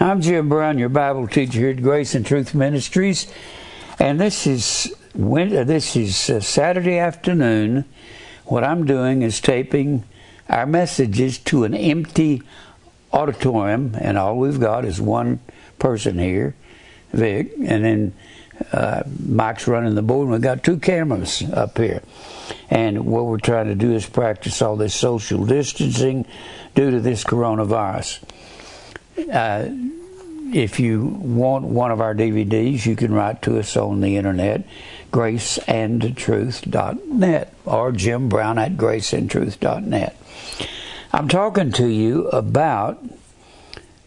I'm Jim Brown, your Bible teacher here at Grace and Truth Ministries, and this is this is uh, Saturday afternoon. What I'm doing is taping our messages to an empty auditorium, and all we've got is one person here, Vic, and then uh, Mike's running the board, and we've got two cameras up here. And what we're trying to do is practice all this social distancing due to this coronavirus. Uh, if you want one of our DVDs, you can write to us on the internet, graceandtruth.net or Jim Brown at graceandtruth.net. I'm talking to you about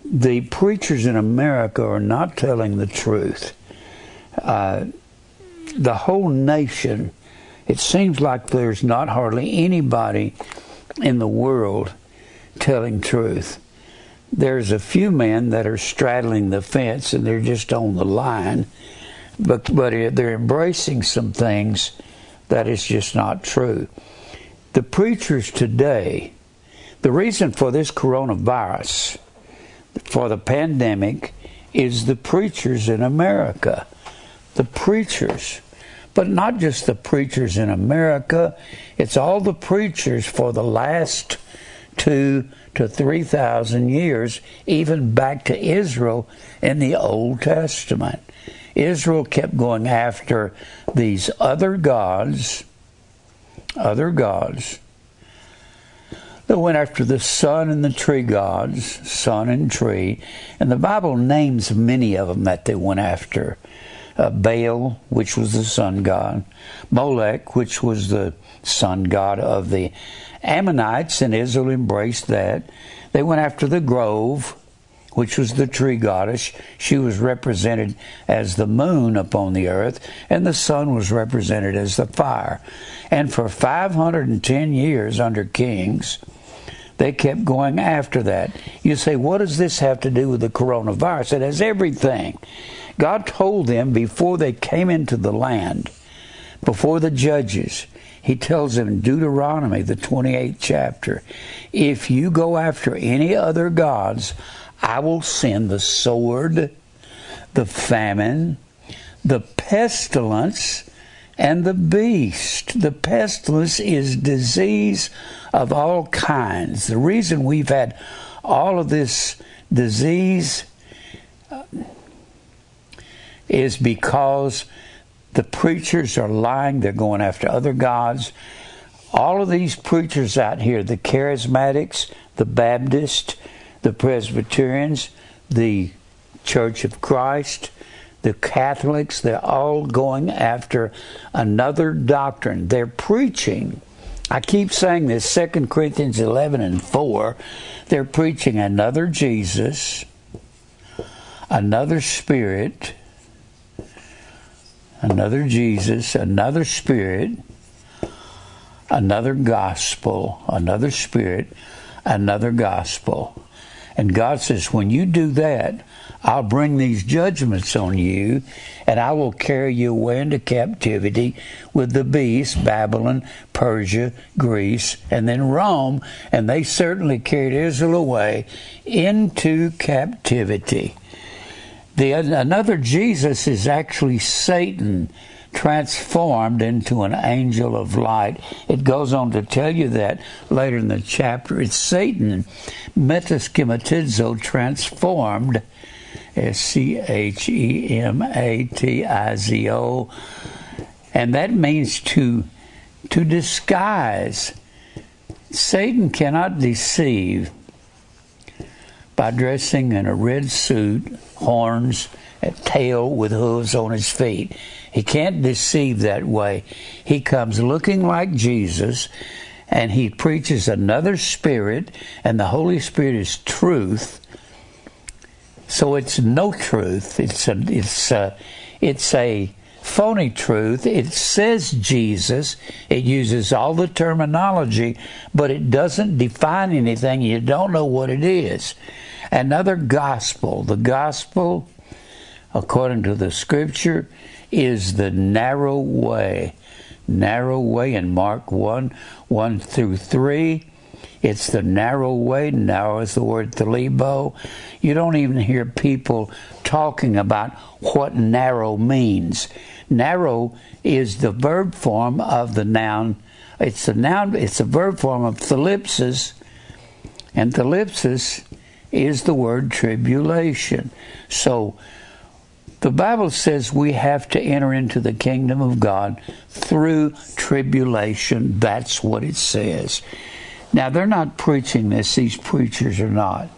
the preachers in America are not telling the truth. Uh, the whole nation, it seems like there's not hardly anybody in the world telling truth there's a few men that are straddling the fence and they're just on the line, but but they're embracing some things that is just not true. The preachers today, the reason for this coronavirus, for the pandemic, is the preachers in America. The preachers. But not just the preachers in America, it's all the preachers for the last two to 3,000 years, even back to Israel in the Old Testament. Israel kept going after these other gods, other gods. They went after the sun and the tree gods, sun and tree, and the Bible names many of them that they went after. Uh, Baal, which was the sun god, Molech, which was the sun god of the Ammonites, and Israel embraced that. They went after the grove, which was the tree goddess. She was represented as the moon upon the earth, and the sun was represented as the fire. And for 510 years under kings, they kept going after that. You say, what does this have to do with the coronavirus? It has everything. God told them before they came into the land, before the judges, he tells them in Deuteronomy, the 28th chapter, if you go after any other gods, I will send the sword, the famine, the pestilence, and the beast. The pestilence is disease of all kinds. The reason we've had all of this disease uh, is because the preachers are lying, they're going after other gods. All of these preachers out here, the charismatics, the Baptists, the Presbyterians, the Church of Christ, the Catholics, they're all going after another doctrine. They're preaching. I keep saying this 2 Corinthians 11 and 4. They're preaching another Jesus, another Spirit, another Jesus, another Spirit, another gospel, another Spirit, another gospel. And God says, when you do that, I'll bring these judgments on you, and I will carry you away into captivity with the beast, Babylon, Persia, Greece, and then Rome. And they certainly carried Israel away into captivity. The, another Jesus is actually Satan transformed into an angel of light. It goes on to tell you that later in the chapter. It's Satan, metaschematizo, transformed, S C H E M A T I Z O, and that means to to disguise. Satan cannot deceive by dressing in a red suit, horns, tail with hooves on his feet. He can't deceive that way. He comes looking like Jesus and he preaches another spirit, and the Holy Spirit is truth. So it's no truth. It's a it's a it's a phony truth. It says Jesus. It uses all the terminology, but it doesn't define anything. You don't know what it is. Another gospel. The gospel, according to the scripture, is the narrow way. Narrow way in Mark 1 1 through 3. It's the narrow way. Narrow is the word thalibo. You don't even hear people talking about what narrow means. Narrow is the verb form of the noun. It's the noun. It's a verb form of thalipsis, and thalipsis is the word tribulation. So the Bible says we have to enter into the kingdom of God through tribulation. That's what it says. Now, they're not preaching this, these preachers are not.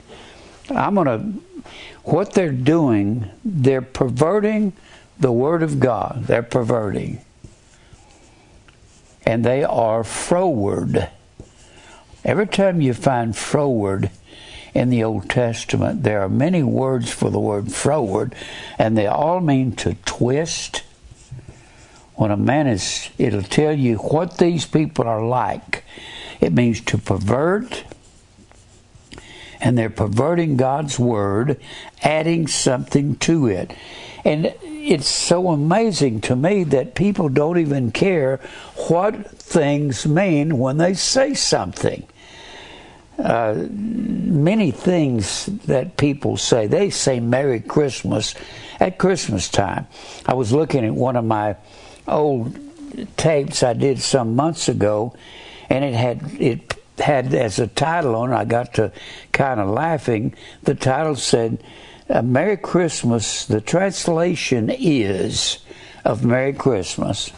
I'm going to, what they're doing, they're perverting the Word of God. They're perverting. And they are froward. Every time you find froward in the Old Testament, there are many words for the word froward, and they all mean to twist. When a man is, it'll tell you what these people are like. It means to pervert, and they're perverting God's word, adding something to it. And it's so amazing to me that people don't even care what things mean when they say something. Uh, many things that people say, they say Merry Christmas at Christmas time. I was looking at one of my old tapes I did some months ago, and it had it had as a title on. I got to kind of laughing. The title said, uh, "Merry Christmas." The translation is of Merry Christmas.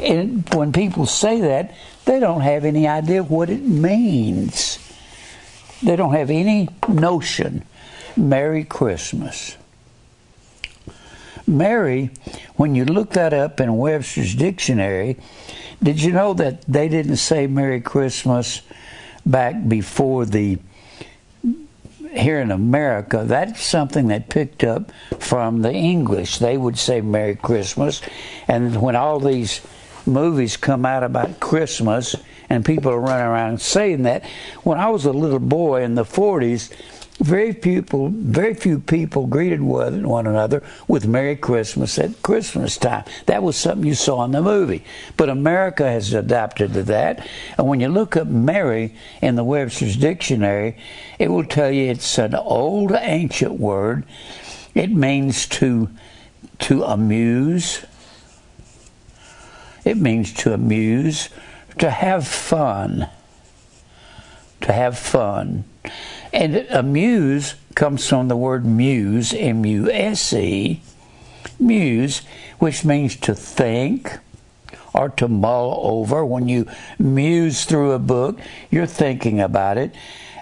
And when people say that, they don't have any idea what it means. They don't have any notion. Merry Christmas. Merry, when you look that up in Webster's dictionary, did you know that they didn't say Merry Christmas back before the here in America, that's something that picked up from the English. They would say Merry Christmas. And when all these movies come out about Christmas and people are running around saying that. When I was a little boy in the 40s, very people, very few people greeted one another with "Merry Christmas" at Christmas time. That was something you saw in the movie. But America has adapted to that, and when you look up "Merry" in the Webster's dictionary, it will tell you it's an old, ancient word. It means to to amuse, it means to amuse, to have fun. To have fun. And a muse comes from the word muse, M U S E, muse, which means to think or to mull over. When you muse through a book, you're thinking about it.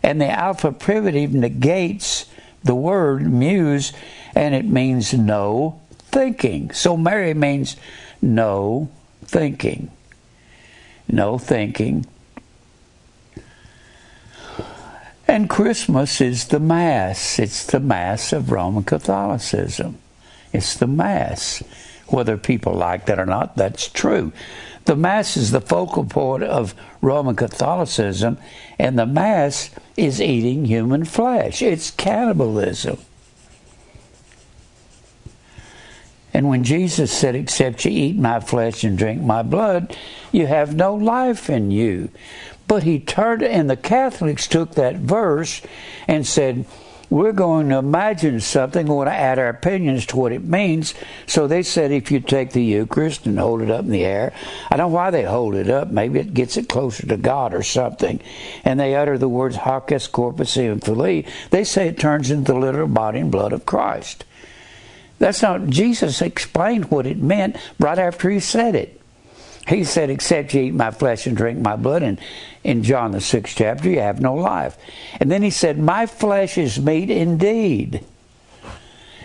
And the alpha privative negates the word muse and it means no thinking. So Merry means no thinking. No thinking. And Christmas is the Mass. It's the Mass of Roman Catholicism. It's the Mass. Whether people like that or not, that's true. The Mass is the focal point of Roman Catholicism, and the Mass is eating human flesh. It's cannibalism. And when Jesus said, Except you eat my flesh and drink my blood, you have no life in you. But he turned, and the Catholics took that verse and said, we're going to imagine something, we want to add our opinions to what it means. So they said if you take the Eucharist and hold it up in the air, I don't know why they hold it up, maybe it gets it closer to God or something, and they utter the words Hoc est corpus eum filii, they say it turns into the literal body and blood of Christ. That's not, Jesus explained what it meant right after he said it. He said, Except you eat my flesh and drink my blood. And in John the sixth chapter, you have no life. And then he said, My flesh is meat indeed.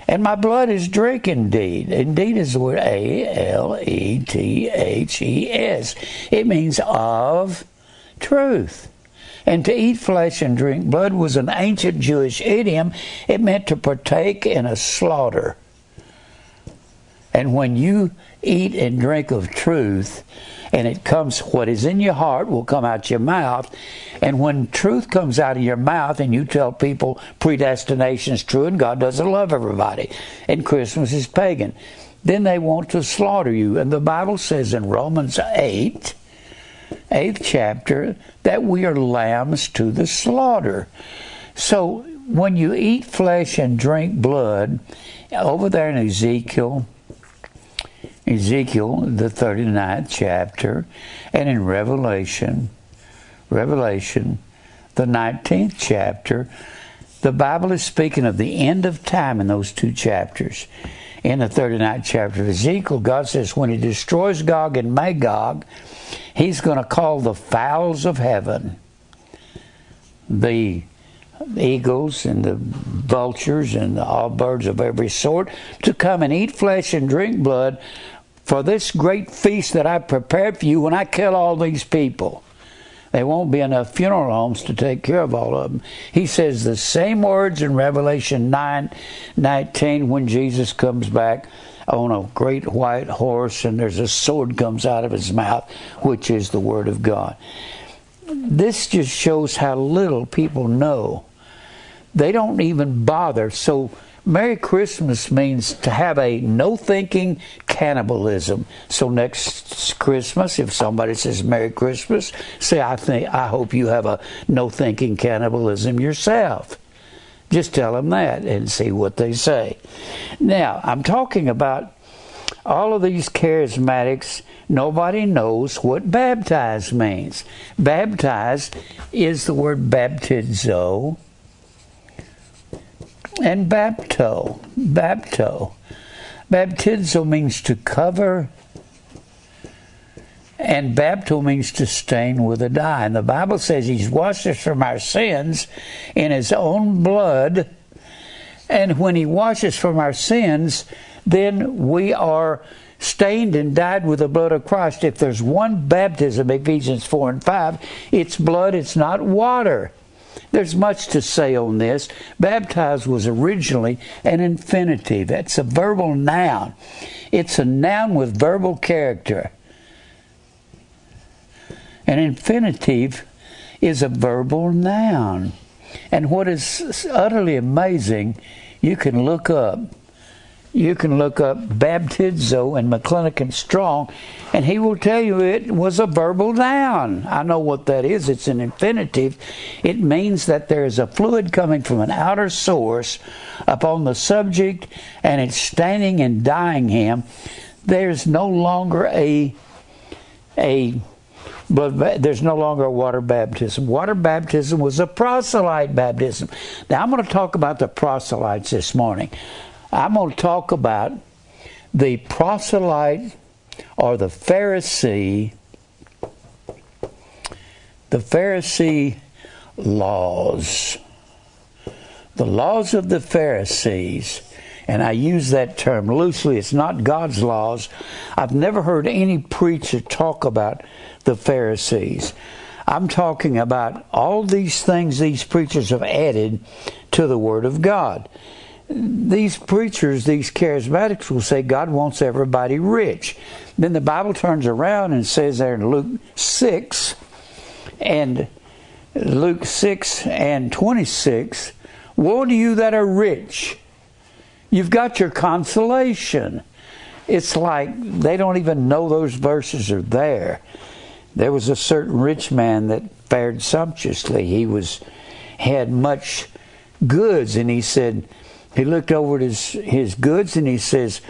And my blood is drink indeed. Indeed is the word A L E T H E S. It means of truth. And to eat flesh and drink blood was an ancient Jewish idiom. It meant to partake in a slaughter. And when you eat and drink of truth, and it comes, what is in your heart will come out your mouth. And when truth comes out of your mouth and you tell people predestination is true and God doesn't love everybody and Christmas is pagan, then they want to slaughter you. And the Bible says in Romans 8, eighth chapter, that we are lambs to the slaughter. So when you eat flesh and drink blood, over there in Ezekiel, Ezekiel, the 39th chapter, and in Revelation, Revelation, the 19th chapter, the Bible is speaking of the end of time in those two chapters. In the 39th chapter of Ezekiel, God says, when He destroys Gog and Magog, He's going to call the fowls of heaven, the eagles and the vultures and all birds of every sort, to come and eat flesh and drink blood for this great feast that I prepared for you when I kill all these people. There won't be enough funeral homes to take care of all of them. He says the same words in Revelation 9 19 when Jesus comes back on a great white horse and there's a sword comes out of his mouth, which is the Word of God. This just shows how little people know. They don't even bother. So Merry Christmas means to have a no thinking cannibalism. So next Christmas, if somebody says Merry Christmas, say I think I hope you have a no thinking cannibalism yourself. Just tell them that and see what they say. Now, I'm talking about all of these charismatics, nobody knows what baptized means. Baptized is the word baptizo and bapto. Bapto. Baptizo means to cover, and bapto means to stain with a dye. And the Bible says He's washed us from our sins in His own blood. And when He washes from our sins, then we are stained and dyed with the blood of Christ. If there's one baptism, Ephesians 4 and 5, it's blood, it's not water. There's much to say on this. Baptized was originally an infinitive. That's a verbal noun. It's a noun with verbal character. An infinitive is a verbal noun. And what is utterly amazing, you can look up you can look up baptizo and McClintock Strong, and he will tell you it was a verbal noun. I know what that is. It's an infinitive. It means that there is a fluid coming from an outer source upon the subject, and it's staining and dyeing him. There's no longer a a but there's no longer a water baptism. Water baptism was a proselyte baptism. Now I'm going to talk about the proselytes this morning. I'm going to talk about the proselyte or the Pharisee, the Pharisee laws. The laws of the Pharisees, and I use that term loosely, it's not God's laws. I've never heard any preacher talk about the Pharisees. I'm talking about all these things these preachers have added to the Word of God these preachers, these charismatics will say God wants everybody rich. Then the Bible turns around and says there in Luke 6 and Luke 6 and 26, Woe to you that are rich! You've got your consolation. It's like they don't even know those verses are there. There was a certain rich man that fared sumptuously. He was had much goods, and he said, he looked over his, his goods and he says,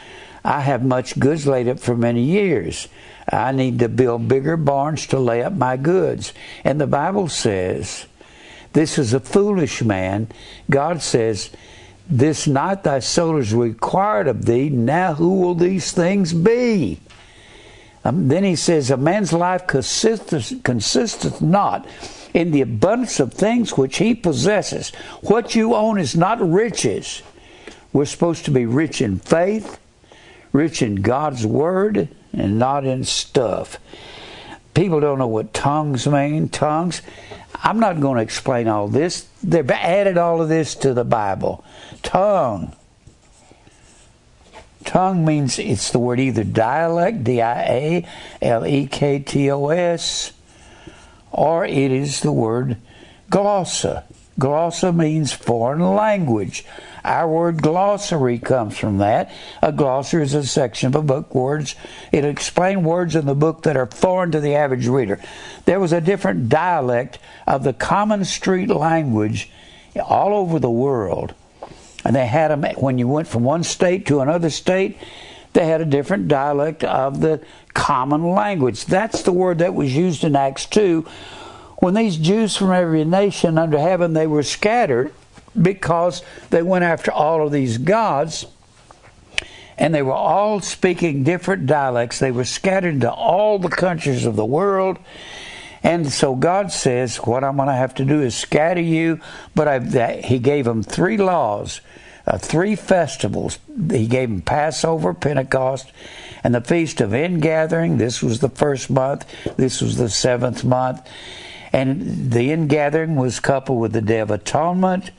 I have much goods laid up for many years. I need to build bigger barns to lay up my goods. And the Bible says, This is a foolish man. God says, This night thy soul is required of thee. Now who will these things be? Um, then he says, A man's life consisteth, consisteth not in the abundance of things which he possesses. What you own is not riches. We're supposed to be rich in faith, rich in God's Word, and not in stuff. People don't know what tongues mean. Tongues. I'm not going to explain all this. They've added all of this to the Bible. Tongue. Tongue means it's the word either dialect, D I A L E K T O S, or it is the word glossa, Glossa means foreign language. Our word glossary comes from that. A glossary is a section of a book words. It'll explain words in the book that are foreign to the average reader. There was a different dialect of the common street language all over the world. And they had them when you went from one state to another state, they had a different dialect of the common language. That's the word that was used in Acts 2 when these Jews from every nation under heaven they were scattered because they went after all of these gods and they were all speaking different dialects. They were scattered to all the countries of the world. And so God says, What I'm going to have to do is scatter you. But I've, He gave them three laws, uh, three festivals. He gave them Passover, Pentecost, and the Feast of Ingathering. This was the first month, this was the seventh month. And the ingathering was coupled with the Day of Atonement.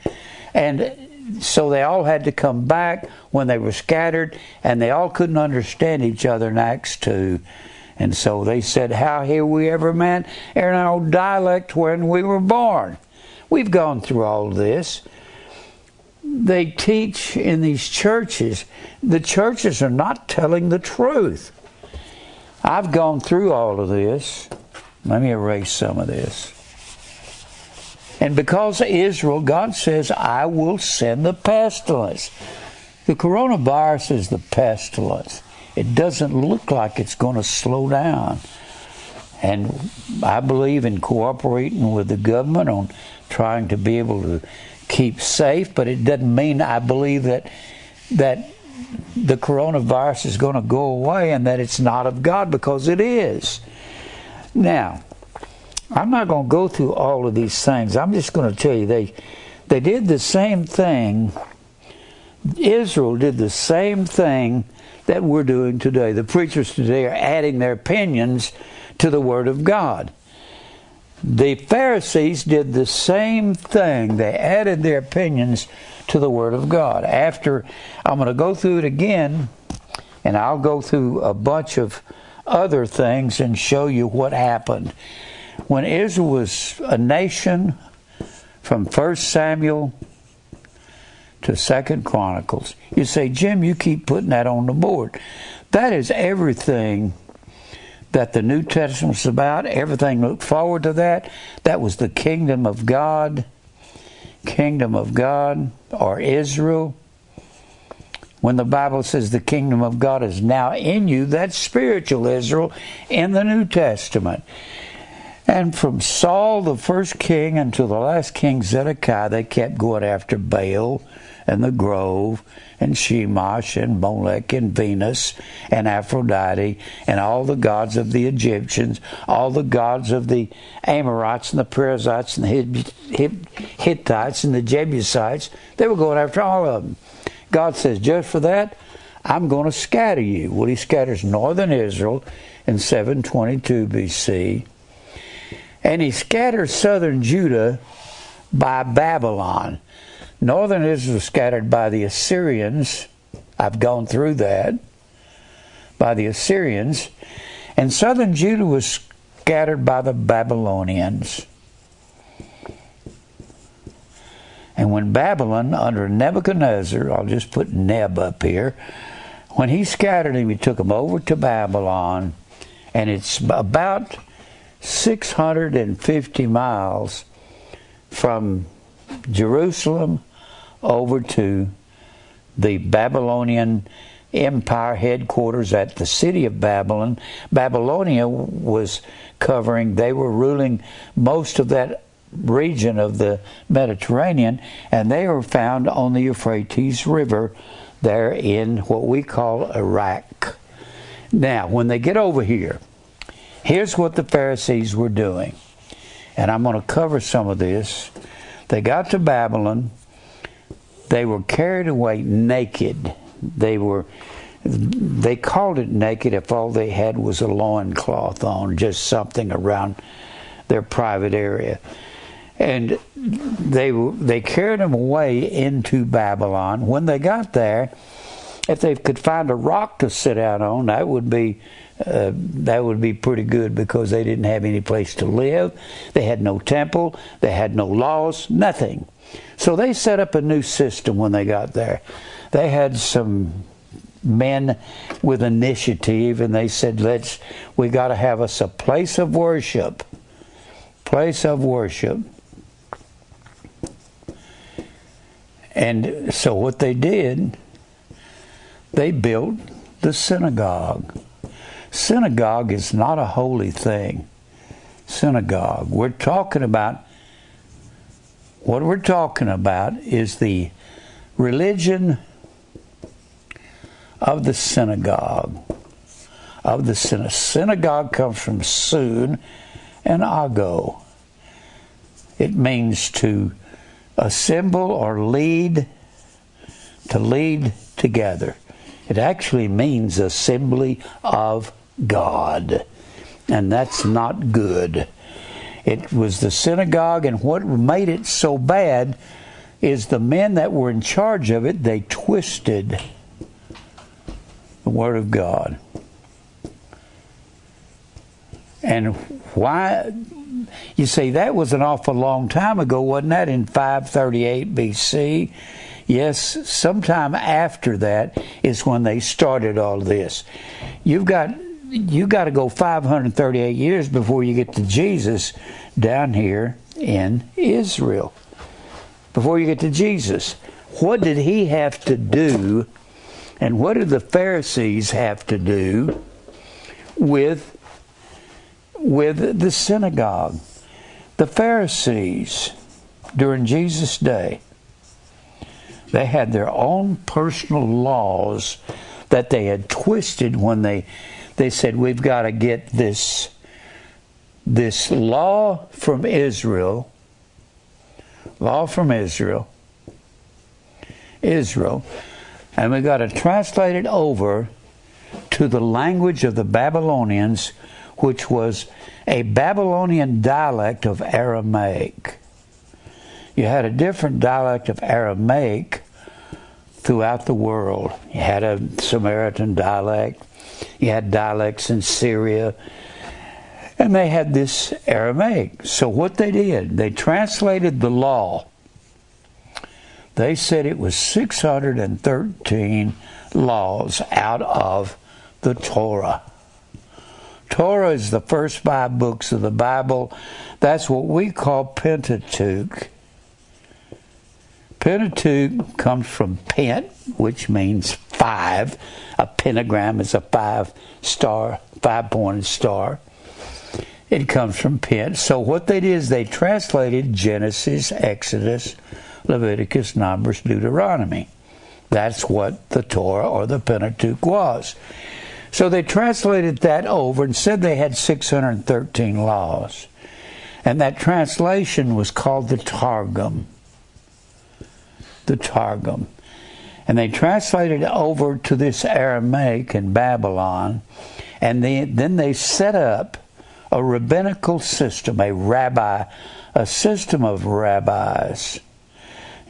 And so they all had to come back when they were scattered, and they all couldn't understand each other in Acts 2. And so they said, How hear we ever man in our old dialect when we were born? We've gone through all this. They teach in these churches, the churches are not telling the truth. I've gone through all of this. Let me erase some of this. And because of Israel, God says, I will send the pestilence. The coronavirus is the pestilence. It doesn't look like it's going to slow down. And I believe in cooperating with the government on trying to be able to keep safe, but it doesn't mean I believe that that the coronavirus is going to go away and that it's not of God because it is. Now, I'm not going to go through all of these things. I'm just going to tell you they they did the same thing. Israel did the same thing that we're doing today. The preachers today are adding their opinions to the Word of God. The Pharisees did the same thing. They added their opinions to the Word of God. After, I'm going to go through it again, and I'll go through a bunch of other things and show you what happened. When Israel was a nation, from 1 Samuel to Second Chronicles. You say, Jim, you keep putting that on the board. That is everything that the New Testament's about. Everything looked forward to that. That was the kingdom of God, kingdom of God, or Israel. When the Bible says the kingdom of God is now in you, that's spiritual Israel in the New Testament. And from Saul, the first king, until the last king, Zedekiah, they kept going after Baal and the grove and Shemash and Molech and Venus and Aphrodite and all the gods of the Egyptians, all the gods of the Amorites and the Perizzites and the Hittites and the Jebusites. They were going after all of them. God says, just for that, I'm going to scatter you. Well, he scatters northern Israel in 722 BC and he scatters southern Judah by Babylon. Northern Israel was scattered by the Assyrians. I've gone through that. By the Assyrians. And southern Judah was scattered by the Babylonians. And when Babylon, under Nebuchadnezzar, I'll just put Neb up here, when he scattered him, he took him over to Babylon, and it's about 650 miles from Jerusalem over to the Babylonian Empire headquarters at the city of Babylon. Babylonia was covering, they were ruling most of that region of the Mediterranean, and they were found on the Euphrates River there in what we call Iraq. Now, when they get over here, Here's what the Pharisees were doing. And I'm going to cover some of this. They got to Babylon. They were carried away naked. They were they called it naked if all they had was a loincloth on, just something around their private area. And they they carried them away into Babylon. When they got there, if they could find a rock to sit out on, that would be uh, that would be pretty good because they didn't have any place to live. They had no temple. They had no laws, nothing. So they set up a new system when they got there. They had some men with initiative and they said, let's, we got to have us a place of worship. Place of worship. And so what they did, they built the synagogue. Synagogue is not a holy thing. Synagogue. We're talking about, what we're talking about is the religion of the synagogue. Of the synagogue. Synagogue comes from sun and ago. It means to assemble or lead, to lead together. It actually means assembly of God. And that's not good. It was the synagogue, and what made it so bad is the men that were in charge of it, they twisted the Word of God. And why? You see, that was an awful long time ago, wasn't that? In 538 BC. Yes, sometime after that is when they started all this. You've got you got to go 538 years before you get to Jesus down here in Israel. Before you get to Jesus, what did he have to do, and what did the Pharisees have to do with with the synagogue? The Pharisees during Jesus' day they had their own personal laws that they had twisted when they they said we've got to get this this law from Israel law from Israel Israel and we got to translate it over to the language of the Babylonians which was a Babylonian dialect of Aramaic you had a different dialect of Aramaic throughout the world. You had a Samaritan dialect, you had dialects in Syria, and they had this Aramaic. So what they did, they translated the law. They said it was 613 laws out of the Torah. Torah is the first five books of the Bible. That's what we call Pentateuch. Pentateuch comes from pent, which means five. A pentagram is a five star, five pointed star. It comes from pent. So what they did is they translated Genesis, Exodus, Leviticus, Numbers, Deuteronomy. That's what the Torah or the Pentateuch was. So they translated that over and said they had 613 laws. And that translation was called the Targum the Targum. And they translated it over to this Aramaic in Babylon, and they, then they set up a rabbinical system, a rabbi, a system of rabbis.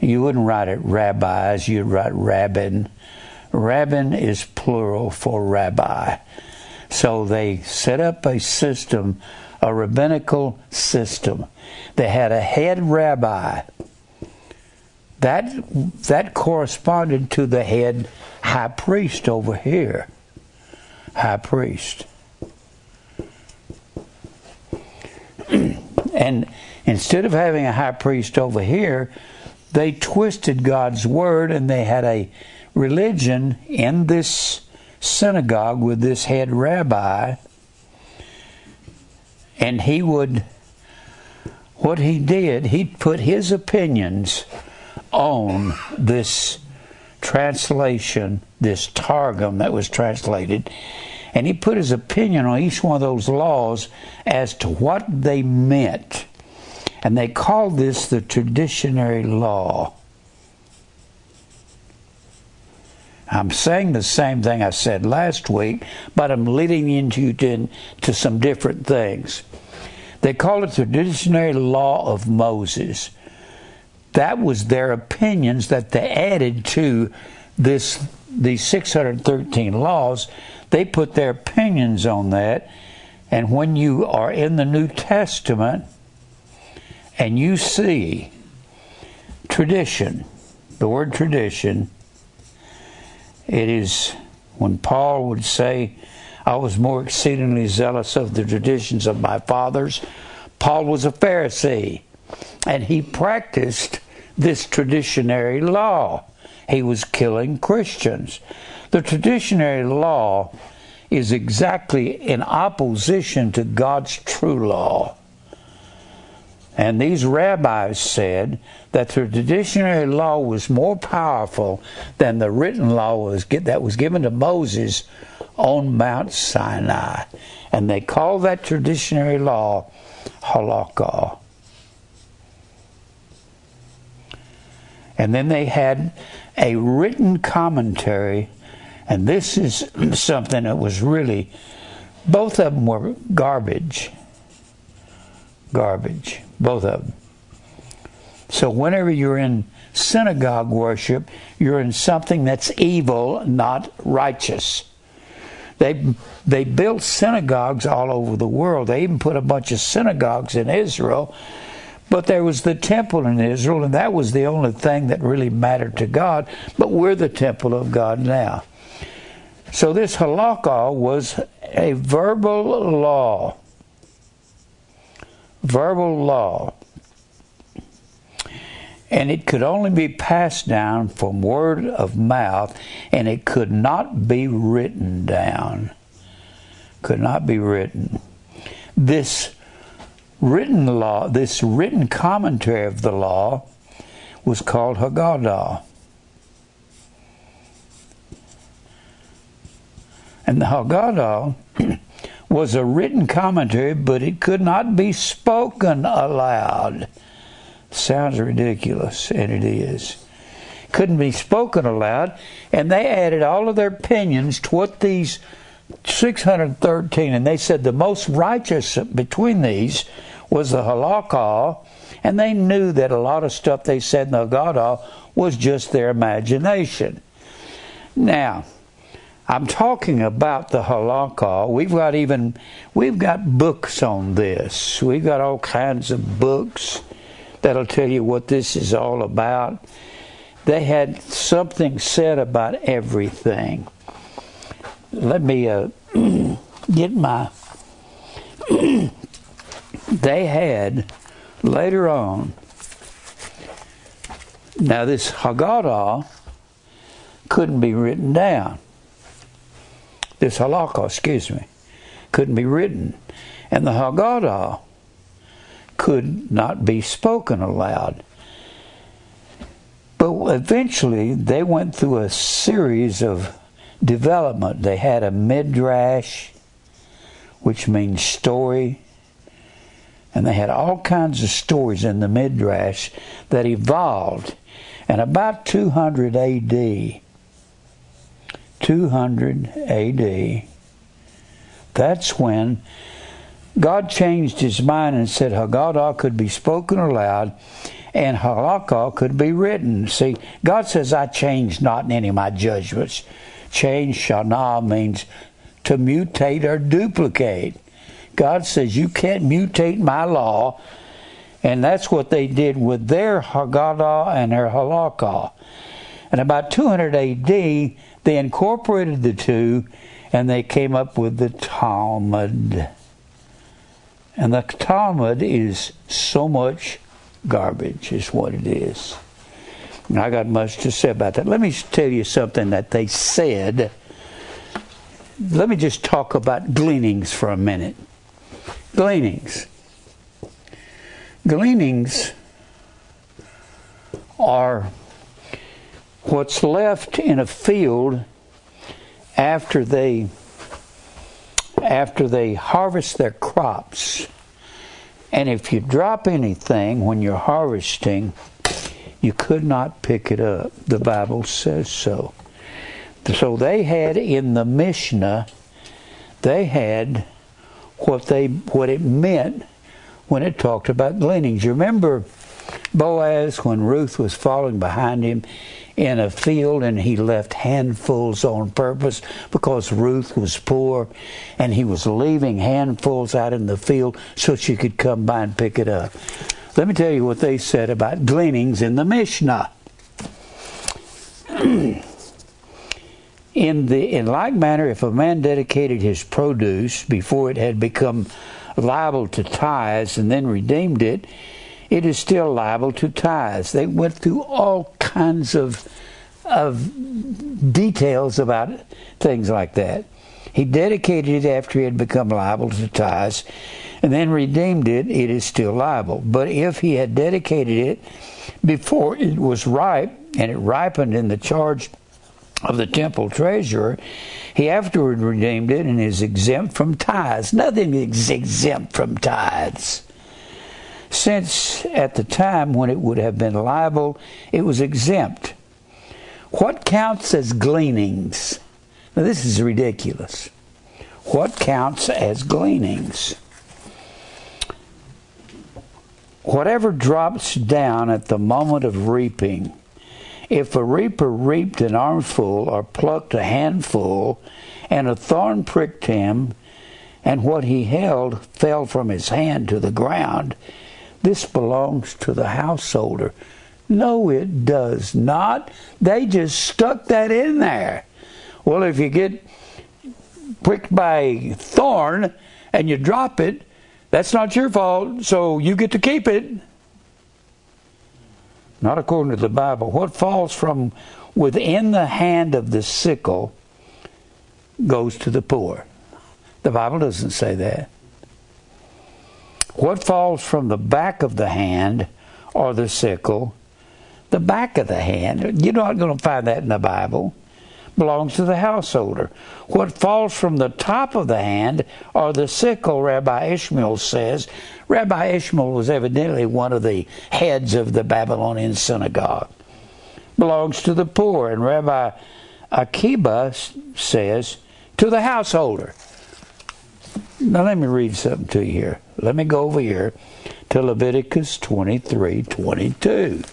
You wouldn't write it rabbis, you'd write rabbin. Rabbin is plural for rabbi. So they set up a system, a rabbinical system. They had a head rabbi that that corresponded to the head high priest over here. High priest. and instead of having a high priest over here, they twisted God's word and they had a religion in this synagogue with this head rabbi. And he would, what he did, he'd put his opinions on this translation, this Targum that was translated, and he put his opinion on each one of those laws as to what they meant. And they called this the traditionary law. I'm saying the same thing I said last week, but I'm leading into to, to some different things. They call it the traditionary law of Moses that was their opinions that they added to this these 613 laws they put their opinions on that. And when you are in the New Testament and you see tradition, the word tradition, it is when Paul would say, I was more exceedingly zealous of the traditions of my fathers. Paul was a Pharisee, and he practiced this traditionary law. He was killing Christians. The traditionary law is exactly in opposition to God's true law. And these rabbis said that the traditionary law was more powerful than the written law was that was given to Moses on Mount Sinai. And they called that traditionary law halakha. And then they had a written commentary, and this is something that was really, both of them were garbage. Garbage, both of them. So whenever you're in synagogue worship, you're in something that's evil, not righteous. They they built synagogues all over the world. They even put a bunch of synagogues in Israel. But there was the temple in Israel, and that was the only thing that really mattered to God. But we're the temple of God now. So this halakha was a verbal law. Verbal law. And it could only be passed down from word of mouth, and it could not be written down could not be written. This written law, this written commentary of the law, was called Haggadah. And the Haggadah was a written commentary, but it could not be spoken aloud. Sounds ridiculous, and it is. Couldn't be spoken aloud, and they added all of their opinions to what these 613, and they said the most righteous between these was the halakha, and they knew that a lot of stuff they said in the Haggadah was just their imagination. Now, I'm talking about the halakha. We've got even we've got books on this. We've got all kinds of books that'll tell you what this is all about. They had something said about everything let me uh, get my. they had later on. Now this Haggadah couldn't be written down. This halakha, excuse me, couldn't be written, and the Haggadah could not be spoken aloud. But eventually, they went through a series of development. They had a midrash, which means story, and they had all kinds of stories in the midrash that evolved. And about 200 AD, 200 AD, that's when God changed his mind and said Haggadah could be spoken aloud and halakha could be written. See, God says, I change not in any of my judgments. Change shana means to mutate or duplicate. God says you can't mutate my law, and that's what they did with their Haggadah and their Halakha. And about 200 AD, they incorporated the two, and they came up with the Talmud. And the Talmud is so much garbage, is what it is. I got much to say about that. Let me tell you something that they said. Let me just talk about gleanings for a minute. Gleanings. Gleanings are what's left in a field after they after they harvest their crops. And if you drop anything when you're harvesting, you could not pick it up. The Bible says so. So they had in the Mishnah, they had what they what it meant when it talked about gleanings. You remember Boaz, when Ruth was falling behind him in a field, and he left handfuls on purpose because Ruth was poor, and he was leaving handfuls out in the field so she could come by and pick it up. Let me tell you what they said about gleanings in the Mishnah. in the in like manner, if a man dedicated his produce before it had become liable to tithes and then redeemed it, it is still liable to tithes. They went through all kinds of of details about things like that. He dedicated it after he had become liable to tithes and then redeemed it, it is still liable. But if he had dedicated it before it was ripe and it ripened in the charge of the temple treasurer, he afterward redeemed it and is exempt from tithes. Nothing is exempt from tithes. Since at the time when it would have been liable, it was exempt. What counts as gleanings? Now, this is ridiculous. What counts as gleanings? Whatever drops down at the moment of reaping if a reaper reaped an armful or plucked a handful, and a thorn pricked him, and what he held fell from his hand to the ground, this belongs to the householder. No, it does not. They just stuck that in there. Well, if you get pricked by a thorn and you drop it, that's not your fault, so you get to keep it not according to the Bible. What falls from within the hand of the sickle goes to the poor. The Bible doesn't say that. What falls from the back of the hand or the sickle, the back of the hand, you're not going to find that in the Bible belongs to the householder. What falls from the top of the hand or the sickle, Rabbi Ishmael says. Rabbi Ishmael was evidently one of the heads of the Babylonian synagogue. Belongs to the poor. And Rabbi Akiba says, to the householder. Now let me read something to you here. Let me go over here to Leviticus 23 22.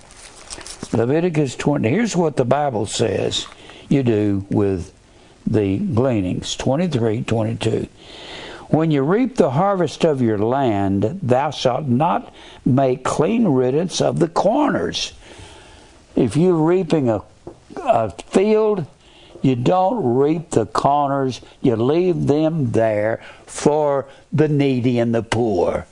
Leviticus 20. Here's what the Bible says you do with the gleanings. 23, 22. When you reap the harvest of your land, thou shalt not make clean riddance of the corners. If you're reaping a, a field, you don't reap the corners, you leave them there for the needy and the poor.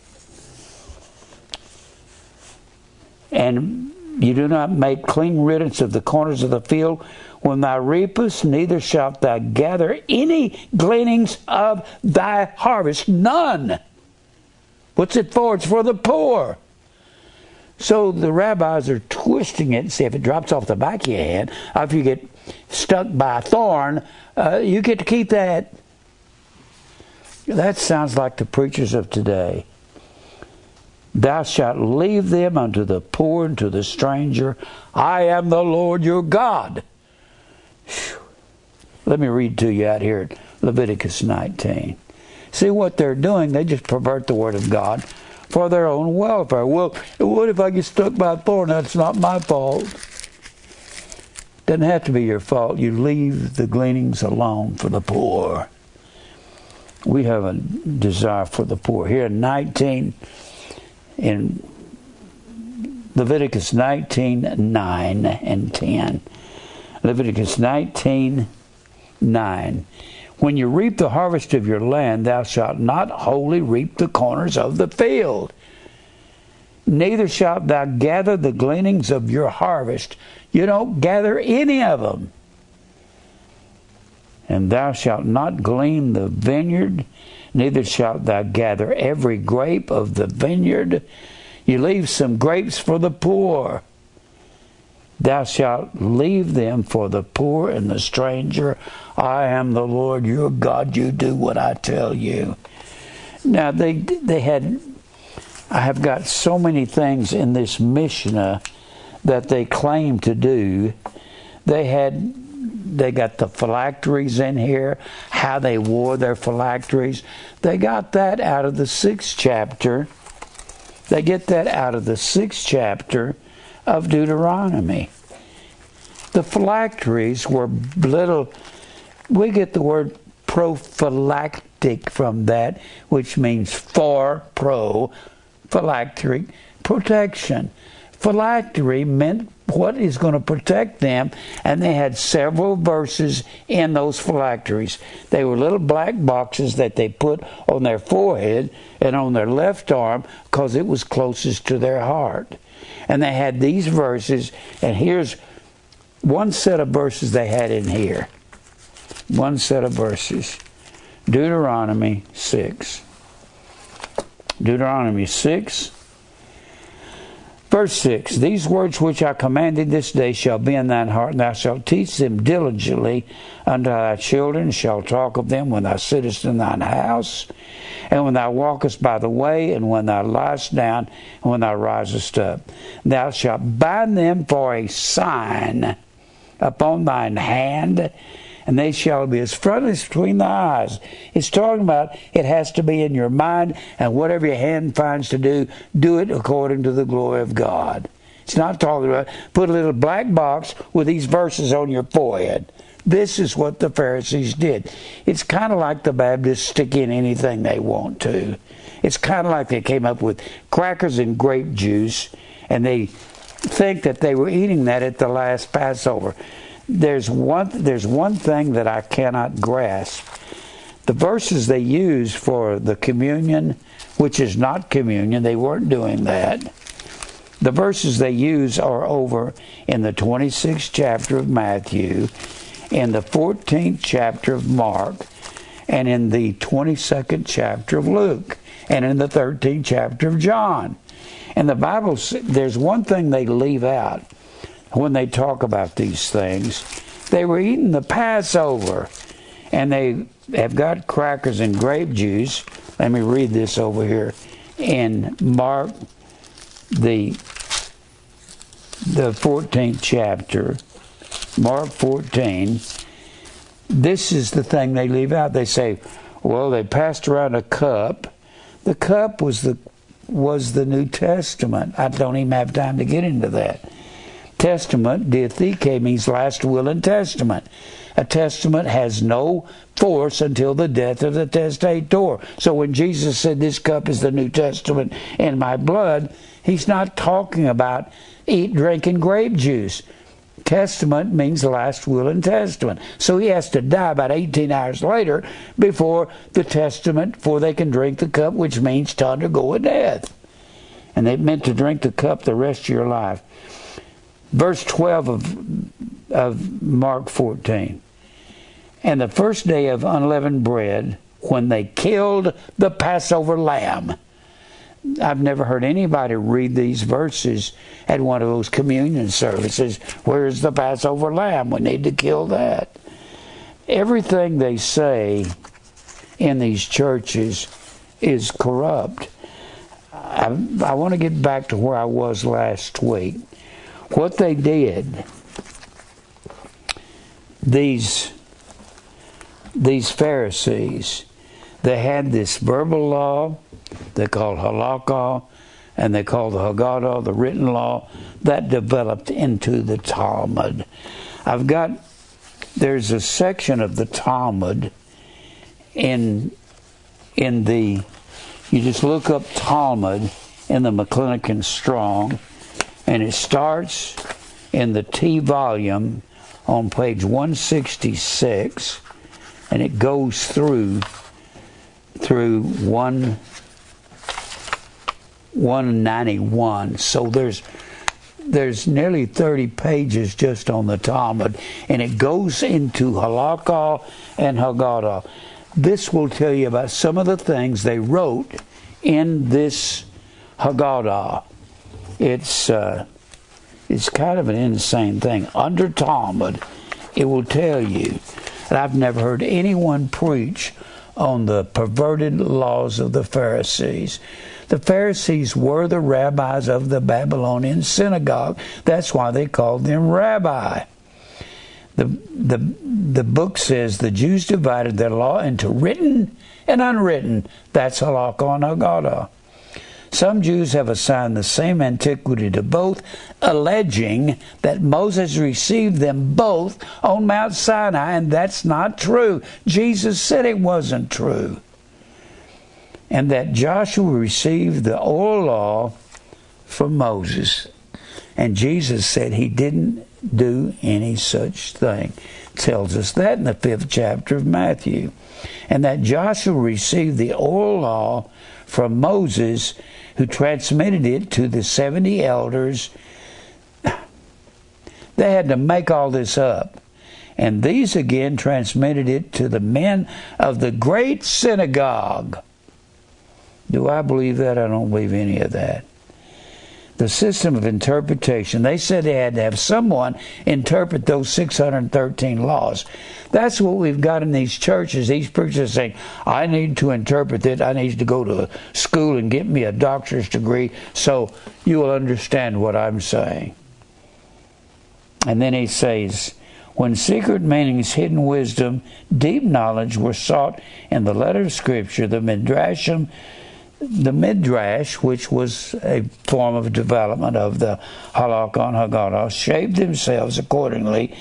And you do not make clean riddance of the corners of the field when thou reapest, neither shalt thou gather any gleanings of thy harvest. None. What's it for? It's for the poor. So the rabbis are twisting it say if it drops off the back of your or if you get stuck by a thorn, uh, you get to keep that. That sounds like the preachers of today. Thou shalt leave them unto the poor and to the stranger. I am the Lord your God. Let me read to you out here at Leviticus 19. See what they're doing? They just pervert the Word of God for their own welfare. Well, what if I get stuck by a thorn? That's not my fault. Doesn't have to be your fault. You leave the gleanings alone for the poor. We have a desire for the poor. Here in 19, in Leviticus 19, 9 and 10. Leviticus 19, 9. When you reap the harvest of your land, thou shalt not wholly reap the corners of the field. Neither shalt thou gather the gleanings of your harvest. You don't gather any of them. And thou shalt not glean the vineyard, neither shalt thou gather every grape of the vineyard. You leave some grapes for the poor. Thou shalt leave them for the poor and the stranger. I am the Lord your God. You do what I tell you. Now they they had. I have got so many things in this Mishnah that they claim to do. They had they got the phylacteries in here, how they wore their phylacteries. They got that out of the sixth chapter They get that out of the sixth chapter of Deuteronomy. The phylacteries were little, we get the word prophylactic from that, which means for, pro, phylactery, protection. Phylactery meant what is going to protect them, and they had several verses in those phylacteries. They were little black boxes that they put on their forehead and on their left arm because it was closest to their heart. And they had these verses, and here's one set of verses they had in here. One set of verses. Deuteronomy 6. Deuteronomy 6 Verse 6 These words which I commanded this day shall be in thine heart, and thou shalt teach them diligently unto thy children, and shalt talk of them when thou sittest in thine house, and when thou walkest by the way, and when thou liest down, and when thou risest up. Thou shalt bind them for a sign upon thine hand, and they shall be as frontlets between the eyes. It's talking about it has to be in your mind, and whatever your hand finds to do, do it according to the glory of God. It's not talking about put a little black box with these verses on your forehead. This is what the Pharisees did. It's kind of like the Baptists stick in anything they want to. It's kind of like they came up with crackers and grape juice, and they think that they were eating that at the last Passover there's one there's one thing that I cannot grasp. The verses they use for the communion, which is not communion, they weren't doing that. The verses they use are over in the 26th chapter of Matthew, in the 14th chapter of Mark, and in the 22nd chapter of Luke, and in the 13th chapter of John. And the Bible, there's one thing they leave out when they talk about these things. They were eating the Passover, and they have got crackers and grape juice. Let me read this over here in Mark, the the 14th chapter, Mark 14. This is the thing they leave out. They say, well, they passed around a cup. The cup was the was the New Testament. I don't even have time to get into that. Testament, diatheke, means last will and testament. A testament has no force until the death of the testator. So when Jesus said, This cup is the New Testament in my blood, he's not talking about eat, drink, and grape juice. Testament means last will and testament. So he has to die about 18 hours later before the testament, before they can drink the cup, which means to undergo a death. And they meant to drink the cup the rest of your life verse 12 of, of Mark 14. And the first day of unleavened bread, when they killed the Passover lamb. I've never heard anybody read these verses at one of those communion services. Where's the Passover lamb? We need to kill that. Everything they say in these churches is corrupt. I, I want to get back to where I was last week what they did, these these Pharisees, they had this verbal law they called halakha, and they called the Haggadah, the written law, that developed into the Talmud. I've got there's a section of the Talmud in in the you just look up Talmud in the McClintock Strong and it starts in the T volume on page 166 and it goes through through 1 191 so there's there's nearly 30 pages just on the Talmud and it goes into Halakha and Haggadah. This will tell you about some of the things they wrote in this Haggadah it's uh, it's kind of an insane thing. Under Talmud, it will tell you, and I've never heard anyone preach on the perverted laws of the Pharisees. The Pharisees were the rabbis of the Babylonian synagogue. That's why they called them rabbi. The, the, the book says the Jews divided their law into written and unwritten. That's halakha and haggadah. Some Jews have assigned the same antiquity to both, alleging that Moses received them both on Mount Sinai, and that's not true. Jesus said it wasn't true. And that Joshua received the oral law from Moses. And Jesus said he didn't do any such thing. Tells us that in the fifth chapter of Matthew. And that Joshua received the oral law from Moses, who transmitted it to the 70 elders. They had to make all this up. And these again transmitted it to the men of the great synagogue. Do I believe that? I don't believe any of that the system of interpretation. They said they had to have someone interpret those 613 laws. That's what we've got in these churches. These preachers saying, I need to interpret it. I need to go to school and get me a doctor's degree so you will understand what I'm saying. And then he says, when secret meanings, hidden wisdom, deep knowledge were sought in the letter of Scripture, the Midrashim the Midrash, which was a form of development of the Halakha Haggadah, shaped themselves accordingly,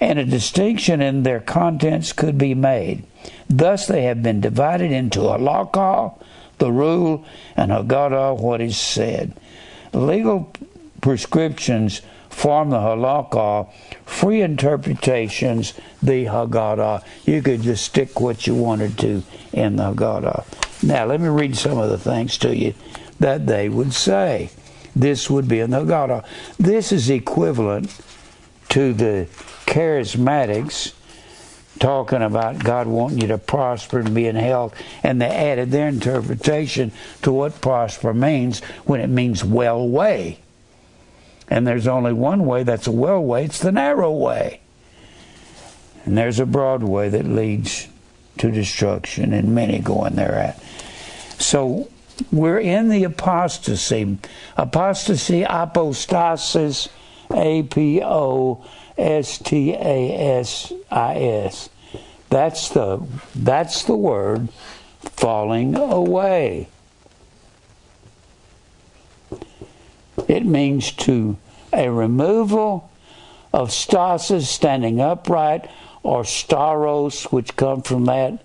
and a distinction in their contents could be made. Thus, they have been divided into Halakha, the rule, and Haggadah, what is said. Legal prescriptions form the Halakha, free interpretations, the Haggadah. You could just stick what you wanted to in the Haggadah. Now, let me read some of the things to you that they would say. This would be in the Haggadah. This is equivalent to the charismatics talking about God wanting you to prosper and be in health, and they added their interpretation to what prosper means when it means well way. And there's only one way that's a well way, it's the narrow way. And there's a broad way that leads to destruction, and many going thereat. So we're in the apostasy. Apostasy, apostasis, A P O S T A S I S. That's the that's the word falling away. It means to a removal of stasis, standing upright, or staros, which come from that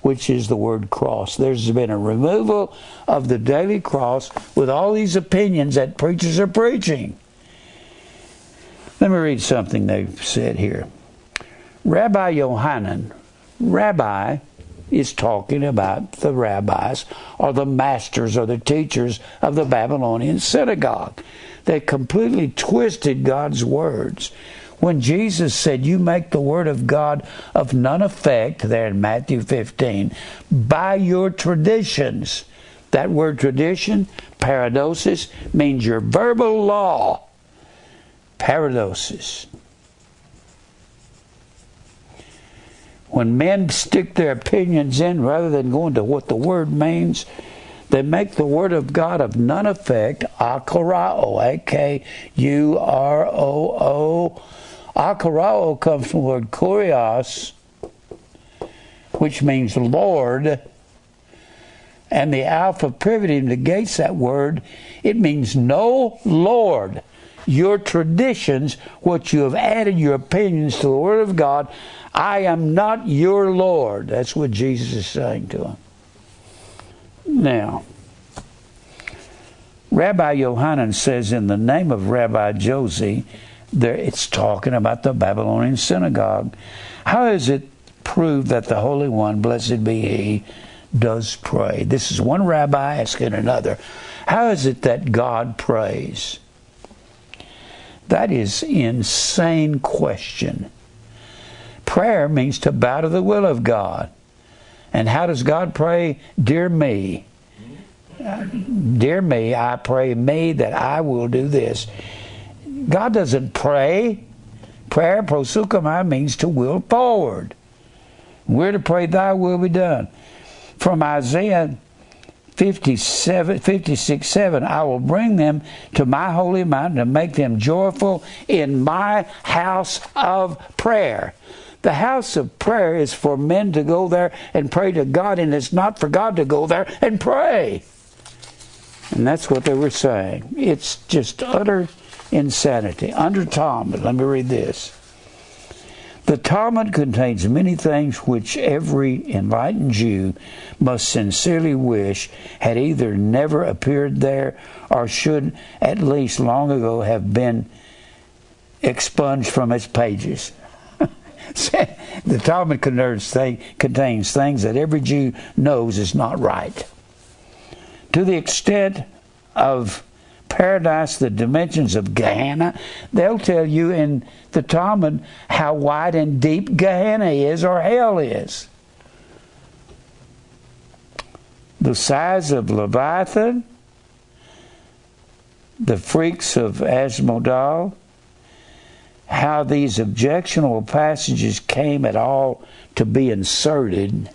which is the word cross. There's been a removal of the daily cross with all these opinions that preachers are preaching. Let me read something they've said here. Rabbi Yohanan, Rabbi is talking about the rabbis or the masters or the teachers of the Babylonian synagogue. They completely twisted God's words when Jesus said, You make the word of God of none effect, there in Matthew 15, by your traditions. That word tradition, paradosis, means your verbal law. Paradosis. When men stick their opinions in rather than going to what the word means, they make the word of God of none effect. Akurao, A K U R O O Akarao comes from the word kurios, which means Lord, and the alpha privative negates that word. It means no Lord. Your traditions, what you have added your opinions to the Word of God, I am not your Lord. That's what Jesus is saying to him. Now, Rabbi Yohanan says, in the name of Rabbi Josie, there, it's talking about the Babylonian synagogue. How is it proved that the Holy One, blessed be He, does pray? This is one rabbi asking another. How is it that God prays? That is insane question. Prayer means to bow to the will of God. And how does God pray? Dear me, uh, dear me, I pray me that I will do this. God doesn't pray. Prayer, proseuchomai, means to will forward. We're to pray, Thy will be done. From Isaiah 57, 56 7, I will bring them to my holy mountain to make them joyful in my house of prayer. The house of prayer is for men to go there and pray to God, and it's not for God to go there and pray. And that's what they were saying. It's just utter insanity. Under Talmud, let me read this. The Talmud contains many things which every enlightened Jew must sincerely wish had either never appeared there or should at least long ago have been expunged from its pages. the Talmud contains things that every Jew knows is not right. To the extent of paradise, the dimensions of Gehenna. They'll tell you in the Talmud how wide and deep Gehenna is or hell is. The size of Leviathan, the freaks of Asmodai, how these objectionable passages came at all to be inserted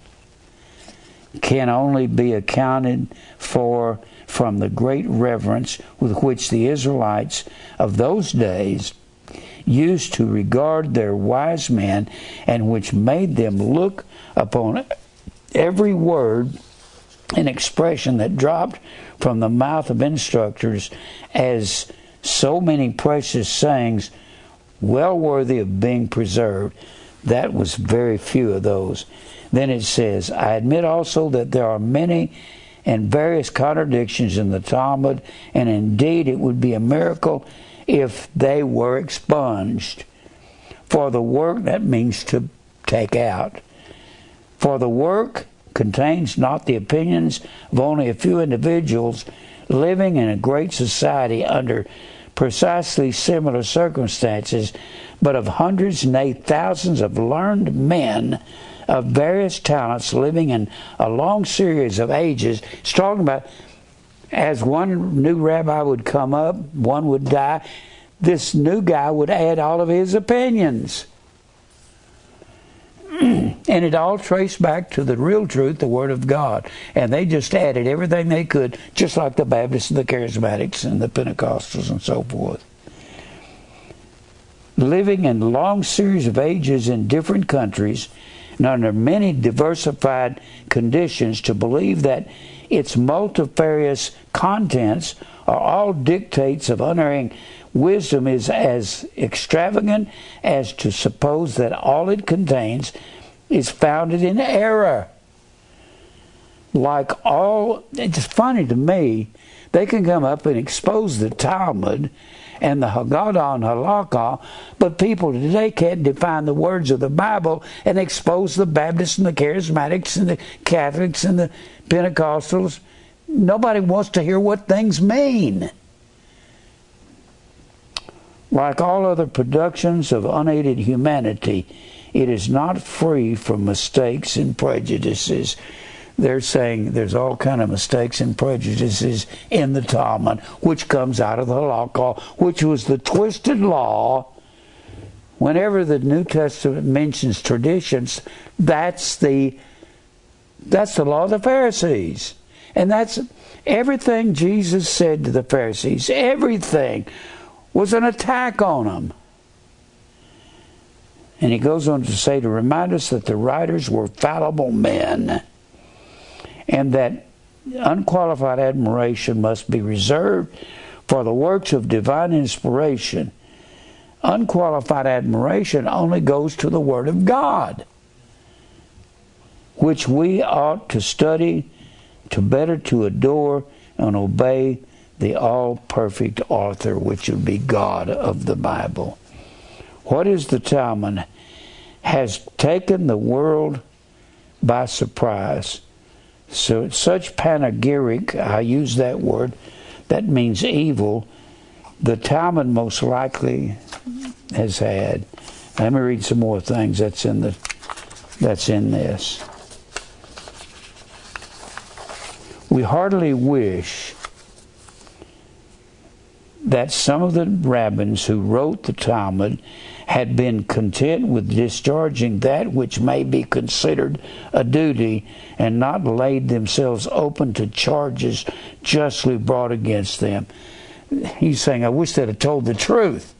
can only be accounted for from the great reverence with which the Israelites of those days used to regard their wise men and which made them look upon every word and expression that dropped from the mouth of instructors as so many precious sayings well worthy of being preserved. That was very few of those. Then it says, I admit also that there are many and various contradictions in the Talmud, and indeed it would be a miracle if they were expunged. For the work, that means to take out. For the work contains not the opinions of only a few individuals living in a great society under precisely similar circumstances, but of hundreds, nay, thousands of learned men of various talents living in a long series of ages. It's talking about as one new rabbi would come up, one would die, this new guy would add all of his opinions. and it all traced back to the real truth, the Word of God. And they just added everything they could, just like the Baptists and the Charismatics and the Pentecostals and so forth. Living in long series of ages in different countries, and under many diversified conditions to believe that its multifarious contents are all dictates of unerring wisdom is as extravagant as to suppose that all it contains is founded in error. Like all, it's funny to me, they can come up and expose the Talmud and the Haggadah and Halakha, but people today can't define the words of the Bible and expose the Baptists and the Charismatics and the Catholics and the Pentecostals. Nobody wants to hear what things mean. Like all other productions of unaided humanity, it is not free from mistakes and prejudices they're saying there's all kind of mistakes and prejudices in the Talmud, which comes out of the law, which was the twisted law. Whenever the New Testament mentions traditions, that's the that's the law of the Pharisees. And that's everything Jesus said to the Pharisees, everything was an attack on them. And he goes on to say to remind us that the writers were fallible men and that unqualified admiration must be reserved for the works of divine inspiration. Unqualified admiration only goes to the Word of God, which we ought to study to better to adore and obey the all perfect author, which would be God of the Bible. What is the Talmud? Has taken the world by surprise so it's such panegyric, I use that word, that means evil, the Talmud most likely has had. Let me read some more things that's in the that's in this. We heartily wish that some of the rabbins who wrote the Talmud had been content with discharging that which may be considered a duty and not laid themselves open to charges justly brought against them. He's saying, I wish they'd have told the truth.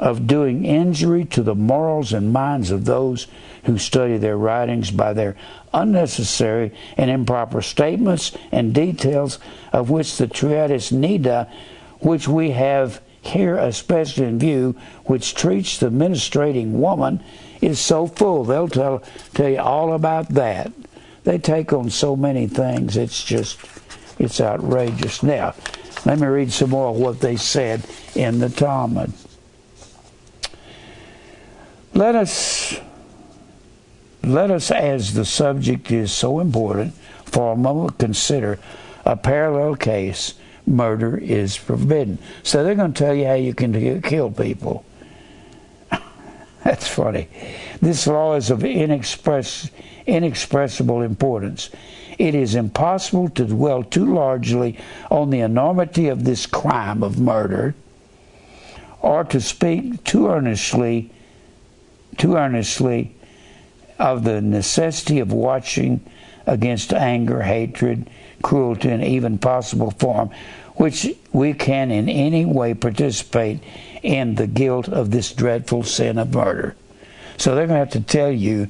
of doing injury to the morals and minds of those who study their writings by their unnecessary and improper statements and details of which the treatise Niddah, which we have here especially in view, which treats the ministrating woman, is so full. They'll tell, tell you all about that. They take on so many things, it's just, it's outrageous. Now, let me read some more of what they said in the Talmud. Let us let us, as the subject is so important, for a moment consider a parallel case. Murder is forbidden. So they're going to tell you how you can kill people. That's funny. This law is of inexpress, inexpressible importance. It is impossible to dwell too largely on the enormity of this crime of murder, or to speak too earnestly, too earnestly of the necessity of watching against anger, hatred, cruelty, and even possible form, which we can in any way participate in the guilt of this dreadful sin of murder. So they're going to have to tell you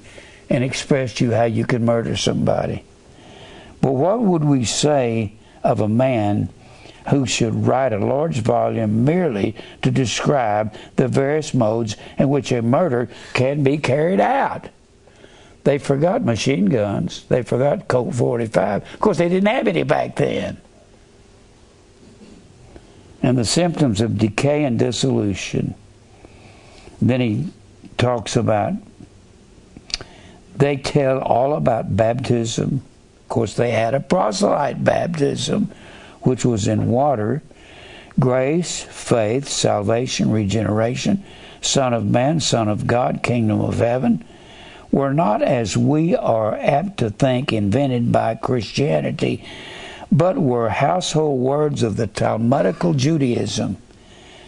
and express to you how you can murder somebody. But what would we say of a man who should write a large volume merely to describe the various modes in which a murder can be carried out? They forgot machine guns. They forgot Colt 45. Of course, they didn't have any back then. And the symptoms of decay and dissolution. Then he talks about, they tell all about baptism. Of course, they had a proselyte baptism, which was in water. Grace, faith, salvation, regeneration, Son of Man, Son of God, Kingdom of Heaven were not, as we are apt to think, invented by Christianity, but were household words of the Talmudical Judaism,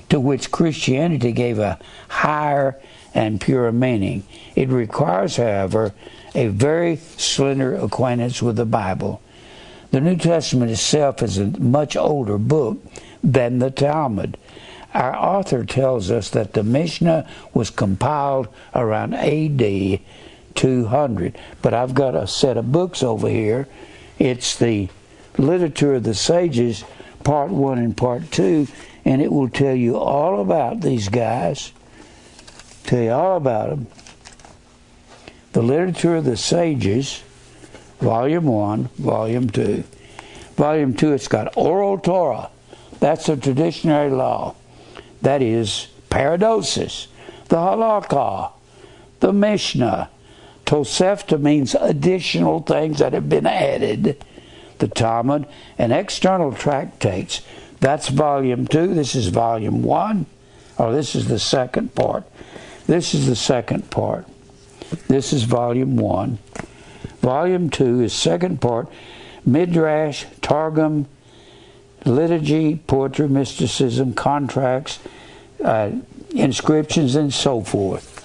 to which Christianity gave a higher and purer meaning. It requires, however, a very slender acquaintance with the Bible. The New Testament itself is a much older book than the Talmud. Our author tells us that the Mishnah was compiled around AD 200. But I've got a set of books over here. It's the Literature of the Sages, Part 1 and Part 2, and it will tell you all about these guys. Tell you all about them. The Literature of the Sages, Volume 1, Volume 2. Volume 2, it's got Oral Torah. That's the traditionary law. That is paradosis, the Halakha, the Mishnah, Tosefta means additional things that have been added. The Talmud and external tractates. That's volume two. This is volume one. Or oh, this is the second part. This is the second part. This is volume one. Volume two is second part. Midrash, Targum, liturgy, poetry, mysticism, contracts, uh, inscriptions, and so forth.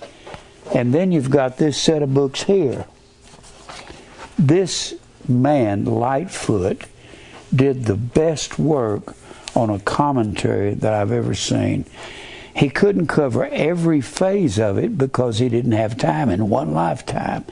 And then you've got this set of books here. This man, Lightfoot, did the best work on a commentary that I've ever seen. He couldn't cover every phase of it because he didn't have time in one lifetime.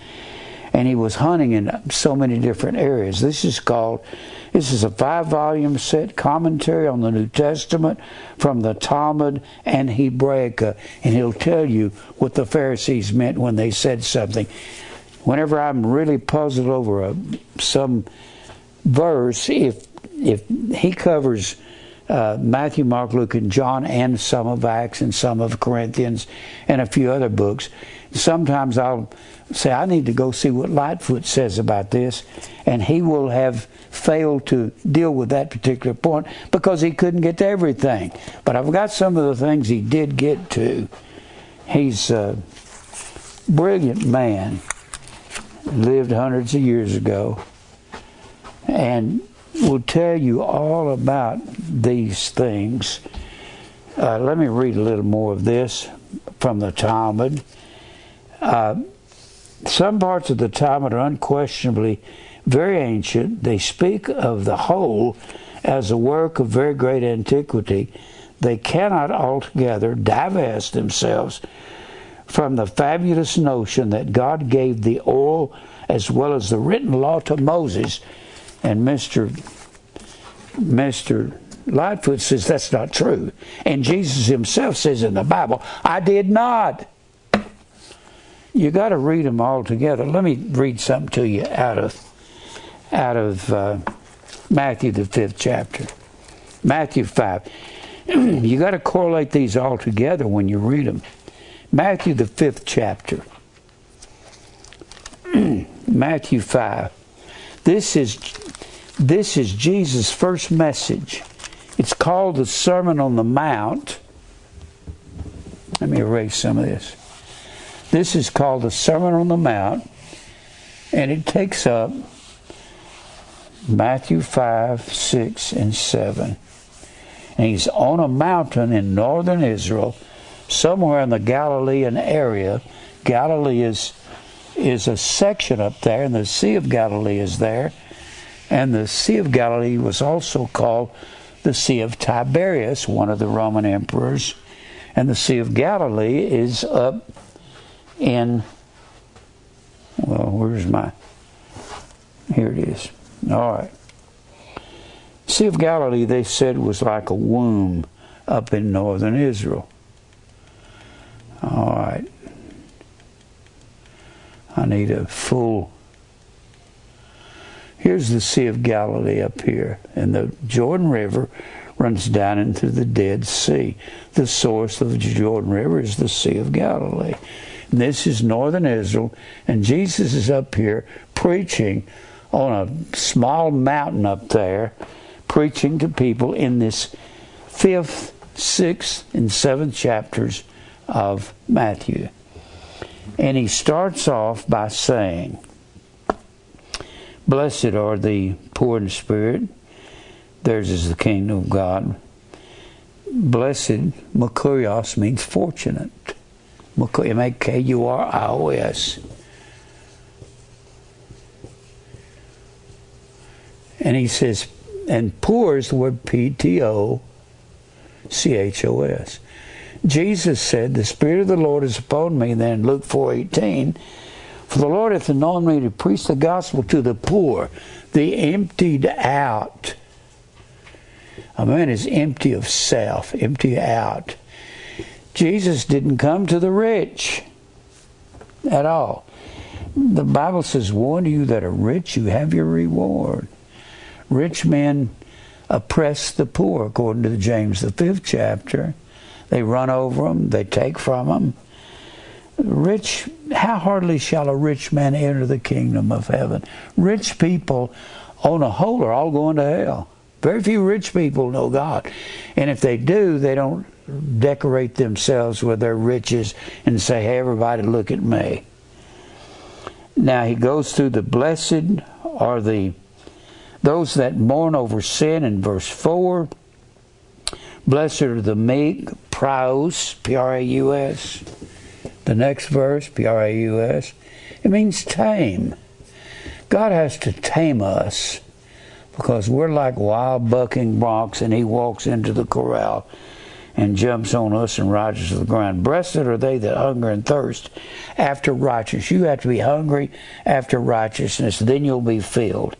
And he was hunting in so many different areas. This is called this is a five volume set commentary on the New Testament from the Talmud and Hebraica, and he'll tell you what the Pharisees meant when they said something. Whenever I'm really puzzled over a, some verse, if if he covers uh, Matthew, Mark, Luke, and John, and some of Acts and some of Corinthians, and a few other books, sometimes I'll say, I need to go see what Lightfoot says about this, and he will have failed to deal with that particular point because he couldn't get to everything. But I've got some of the things he did get to. He's a brilliant man, lived hundreds of years ago, and will tell you all about these things. Uh, let me read a little more of this from the Talmud. Uh, some parts of the Talmud are unquestionably very ancient. They speak of the whole as a work of very great antiquity. they cannot altogether divest themselves from the fabulous notion that God gave the oral as well as the written law to Moses. And Mr. Mr. Lightfoot says that's not true. And Jesus himself says in the Bible, I did not. You got to read them all together. Let me read something to you out of out of uh, Matthew the fifth chapter, Matthew five. you got to correlate these all together when you read them. Matthew the fifth chapter, Matthew five. This is this is Jesus' first message. It's called the Sermon on the Mount. Let me erase some of this. This is called the Sermon on the Mount, and it takes up Matthew 5, 6, and 7. And he's on a mountain in northern Israel, somewhere in the Galilean area. Galilee is, is a section up there, and the Sea of Galilee is there. And the Sea of Galilee was also called the Sea of Tiberias, one of the Roman emperors. And the Sea of Galilee is up in, well, where's my, here it is. All right. Sea of Galilee, they said, was like a womb up in northern Israel. All right. I need a full. Here's the Sea of Galilee up here, and the Jordan River runs down into the Dead Sea. The source of the Jordan River is the Sea of Galilee. This is northern Israel, and Jesus is up here preaching on a small mountain up there, preaching to people in this fifth, sixth, and seventh chapters of Matthew. And he starts off by saying, Blessed are the poor in spirit, theirs is the kingdom of God. Blessed, Makurios means fortunate. M A K U R I O S. And he says, and poor is the word P T O C H O S. Jesus said, The Spirit of the Lord is upon me, then Luke four eighteen. For the Lord hath anointed me to preach the gospel to the poor, the emptied out. A man is empty of self, empty out. Jesus didn't come to the rich at all. The Bible says, Warn you that are rich, you have your reward. Rich men oppress the poor, according to James, the fifth chapter. They run over them, they take from them. Rich, how hardly shall a rich man enter the kingdom of heaven? Rich people, on a whole, are all going to hell. Very few rich people know God. And if they do, they don't decorate themselves with their riches and say, hey, everybody, look at me. Now he goes through the blessed are the those that mourn over sin in verse 4. Blessed are the meek, praus, P R A U S. The next verse, P R A U S, it means tame. God has to tame us because we're like wild bucking broncs and he walks into the corral and jumps on us and rides to the ground. Blessed are they that hunger and thirst after righteousness. You have to be hungry after righteousness, then you'll be filled.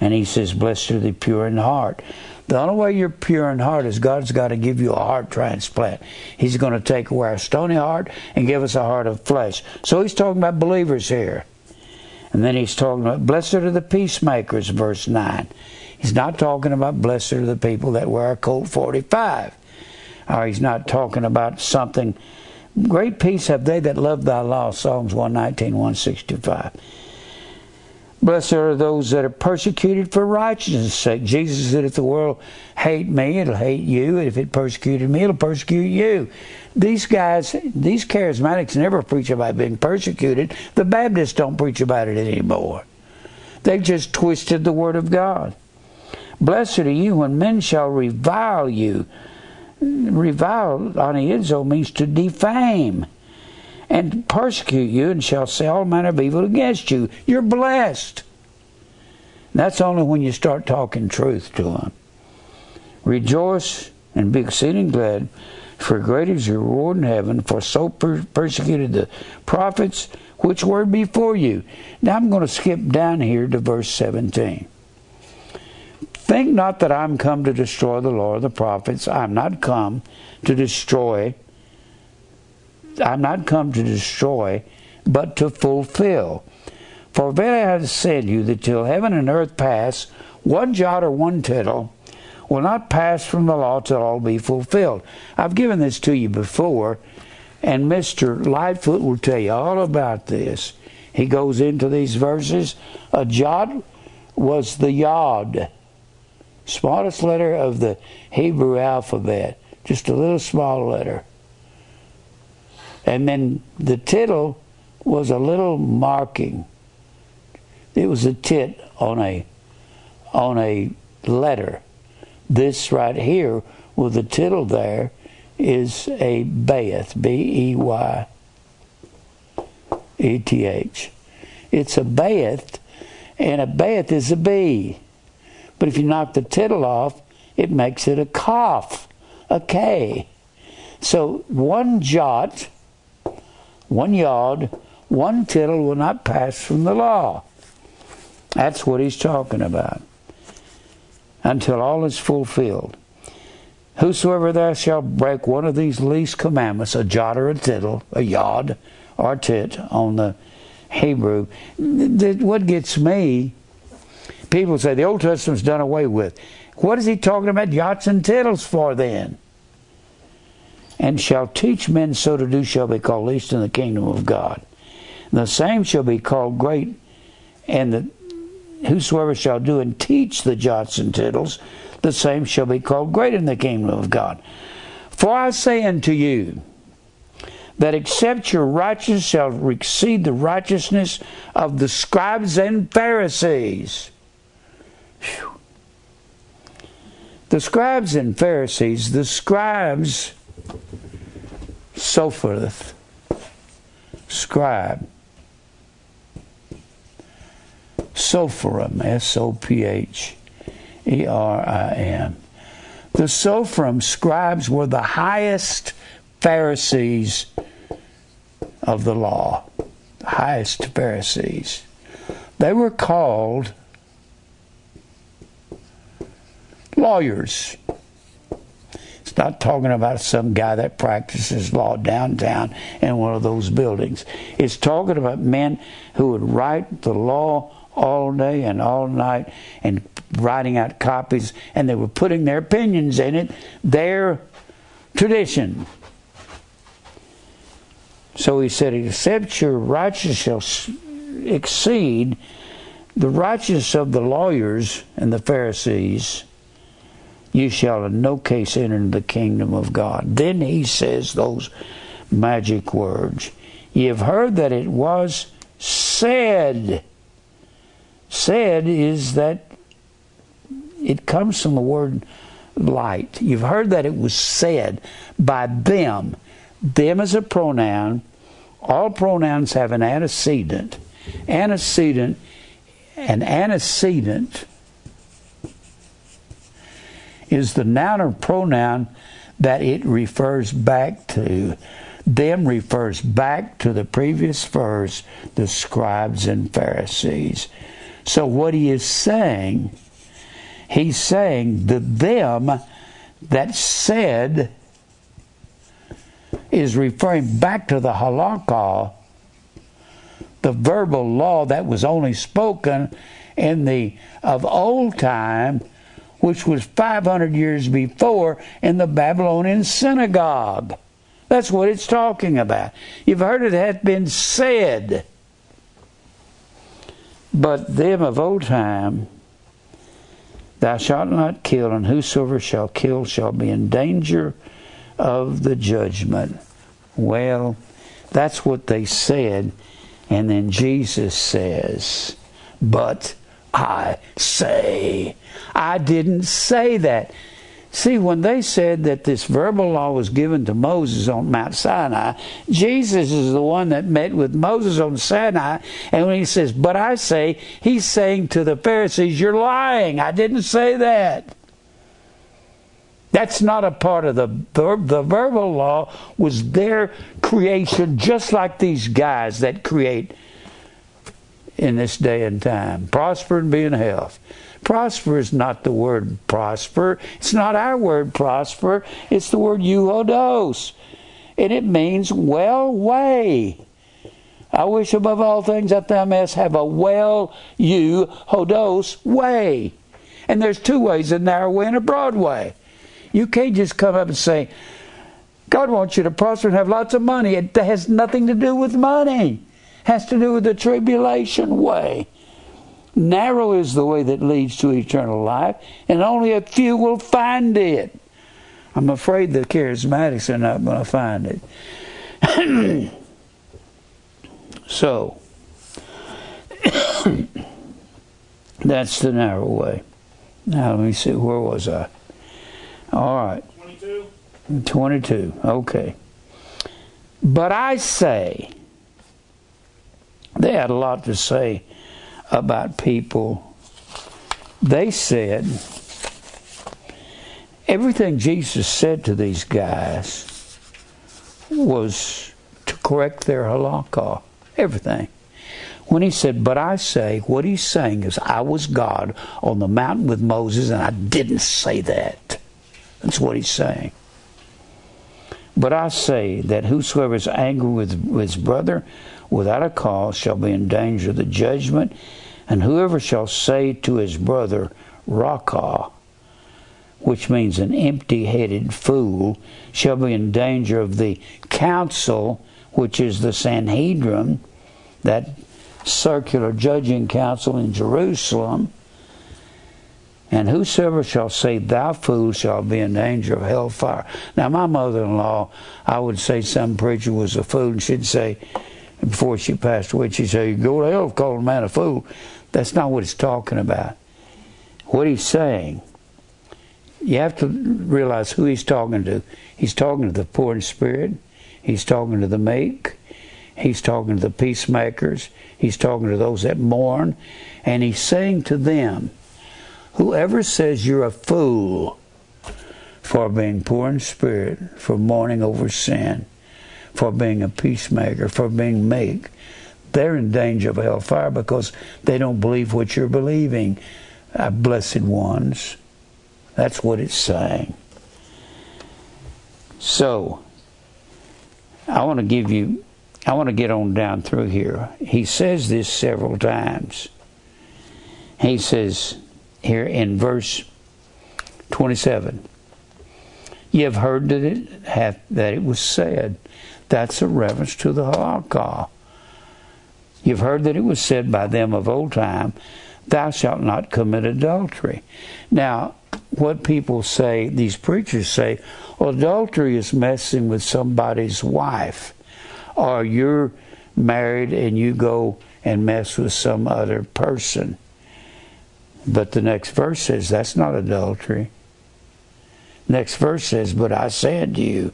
And he says, Blessed are the pure in heart. The only way you're pure in heart is God's got to give you a heart transplant. He's going to take away our stony heart and give us a heart of flesh. So he's talking about believers here. And then he's talking about, Blessed are the peacemakers, verse 9. He's not talking about blessed are the people that wear a Colt 45 or he's not talking about something. Great peace have they that love thy law, Psalms 119, 165. Blessed are those that are persecuted for righteousness' sake. Jesus said, if the world hate me, it'll hate you. If it persecuted me, it'll persecute you. These guys, these charismatics never preach about being persecuted. The Baptists don't preach about it anymore. They've just twisted the Word of God. Blessed are you when men shall revile you revile on anizo means to defame and persecute you and shall say all manner of evil against you. You're blessed. That's only when you start talking truth to them. Rejoice and be exceeding glad, for great is your reward in heaven, for so per- persecuted the prophets which were before you. Now I'm going to skip down here to verse 17. Think not that I'm come to destroy the law or the prophets. I'm not come to destroy. I'm not come to destroy, but to fulfill. For verily I have said you that till heaven and earth pass, one jot or one tittle will not pass from the law till all be fulfilled. I've given this to you before, and Mr. Lightfoot will tell you all about this. He goes into these verses. A jot was the yod, smallest letter of the Hebrew alphabet, just a little small letter. And then the tittle was a little marking. It was a tit on a on a letter. This right here with the tittle there is a bayeth, B E Y E T H. It's a bayeth, and a bayeth is a B. But if you knock the tittle off, it makes it a cough, a K. So one jot, one yod, one tittle will not pass from the law. That's what he's talking about. Until all is fulfilled. Whosoever thou shalt break one of these least commandments, a jot or a tittle, a yod or a tit on the Hebrew, what gets me, people say the Old Testament's done away with. What is he talking about yachts and tittles for then? And shall teach men so to do shall be called least in the kingdom of God. And the same shall be called great, and the whosoever shall do and teach the jots and tittles, the same shall be called great in the kingdom of God. For I say unto you, that except your righteousness shall exceed the righteousness of the scribes and Pharisees. Whew. The scribes and Pharisees, the scribes, Sopherth, scribe, Sopherim, S O P H E R I M. The Sopherim scribes were the highest Pharisees of the law, the highest Pharisees. They were called lawyers. It's not talking about some guy that practices law downtown in one of those buildings. It's talking about men who would write the law all day and all night and writing out copies, and they were putting their opinions in it, their tradition. So he said, Except your righteousness shall exceed the righteousness of the lawyers and the Pharisees, you shall in no case enter into the kingdom of God. Then he says those magic words. You have heard that it was said said is that it comes from the word light. You've heard that it was said by them. Them is a pronoun. All pronouns have an antecedent. Antecedent, an antecedent is the noun or pronoun that it refers back to. Them refers back to the previous verse, the scribes and Pharisees. So, what he is saying, he's saying the them that said is referring back to the halakha, the verbal law that was only spoken in the of old time, which was 500 years before in the Babylonian synagogue. That's what it's talking about. You've heard it hath been said. But them of old time, thou shalt not kill, and whosoever shall kill shall be in danger of the judgment. Well, that's what they said. And then Jesus says, But I say, I didn't say that. See, when they said that this verbal law was given to Moses on Mount Sinai, Jesus is the one that met with Moses on Sinai. And when he says, But I say, he's saying to the Pharisees, You're lying. I didn't say that. That's not a part of the the verbal law was their creation just like these guys that create in this day and time. Prosper and be in health. Prosper is not the word prosper. It's not our word prosper. It's the word euodos. And it means well way. I wish above all things that thou mayest have a well you hodos way. And there's two ways, a narrow way and a broad way. You can't just come up and say, God wants you to prosper and have lots of money. It has nothing to do with money. Has to do with the tribulation way. Narrow is the way that leads to eternal life, and only a few will find it. I'm afraid the charismatics are not going to find it. so, that's the narrow way. Now, let me see, where was I? All right. 22. 22, okay. But I say, they had a lot to say about people. They said, everything Jesus said to these guys was to correct their halakha. Everything. When he said, But I say, what he's saying is, I was God on the mountain with Moses, and I didn't say that. That's what he's saying. But I say that whosoever is angry with his brother without a cause shall be in danger of the judgment, and whoever shall say to his brother, Raca, which means an empty headed fool, shall be in danger of the council, which is the Sanhedrin, that circular judging council in Jerusalem. And whosoever shall say, Thou fool, shall be in danger of hellfire. Now, my mother in law, I would say some preacher was a fool, and she'd say, before she passed away, she said, go to hell calling a man a fool. That's not what he's talking about. What he's saying, you have to realize who he's talking to. He's talking to the poor in spirit, he's talking to the meek, he's talking to the peacemakers, he's talking to those that mourn, and he's saying to them, Whoever says you're a fool for being poor in spirit, for mourning over sin, for being a peacemaker, for being meek, they're in danger of hellfire because they don't believe what you're believing, blessed ones. That's what it's saying. So, I want to give you, I want to get on down through here. He says this several times. He says, here in verse 27. You have heard that it hath, that it was said. That's a reference to the halakha. You've heard that it was said by them of old time, Thou shalt not commit adultery. Now, what people say, these preachers say, well, adultery is messing with somebody's wife, or you're married and you go and mess with some other person. But the next verse says that's not adultery. Next verse says, But I said to you,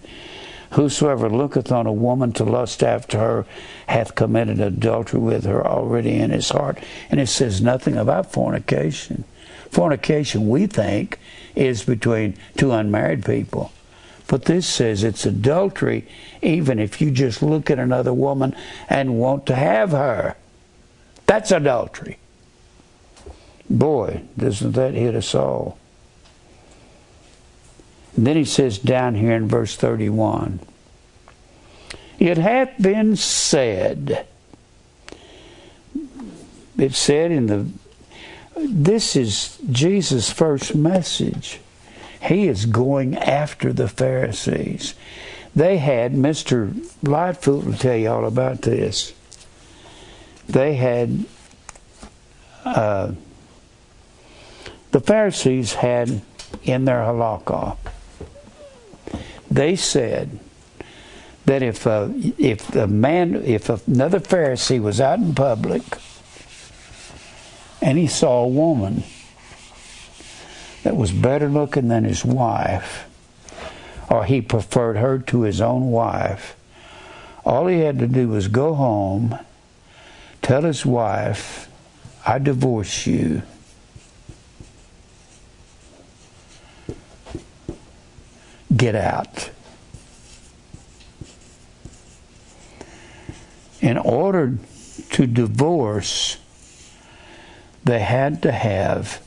Whosoever looketh on a woman to lust after her hath committed adultery with her already in his heart. And it says nothing about fornication. Fornication, we think, is between two unmarried people. But this says it's adultery even if you just look at another woman and want to have her. That's adultery. Boy, doesn't that hit us all. Then he says down here in verse 31 It hath been said, it said in the, this is Jesus' first message. He is going after the Pharisees. They had, Mr. Lightfoot will tell you all about this. They had uh, the Pharisees had in their halakha, they said that if a, uh, if the man if another Pharisee was out in public and he saw a woman that was better looking than his wife, or he preferred her to his own wife, all he had to do was go home, tell his wife, I divorce you get out. In order to divorce, they had to have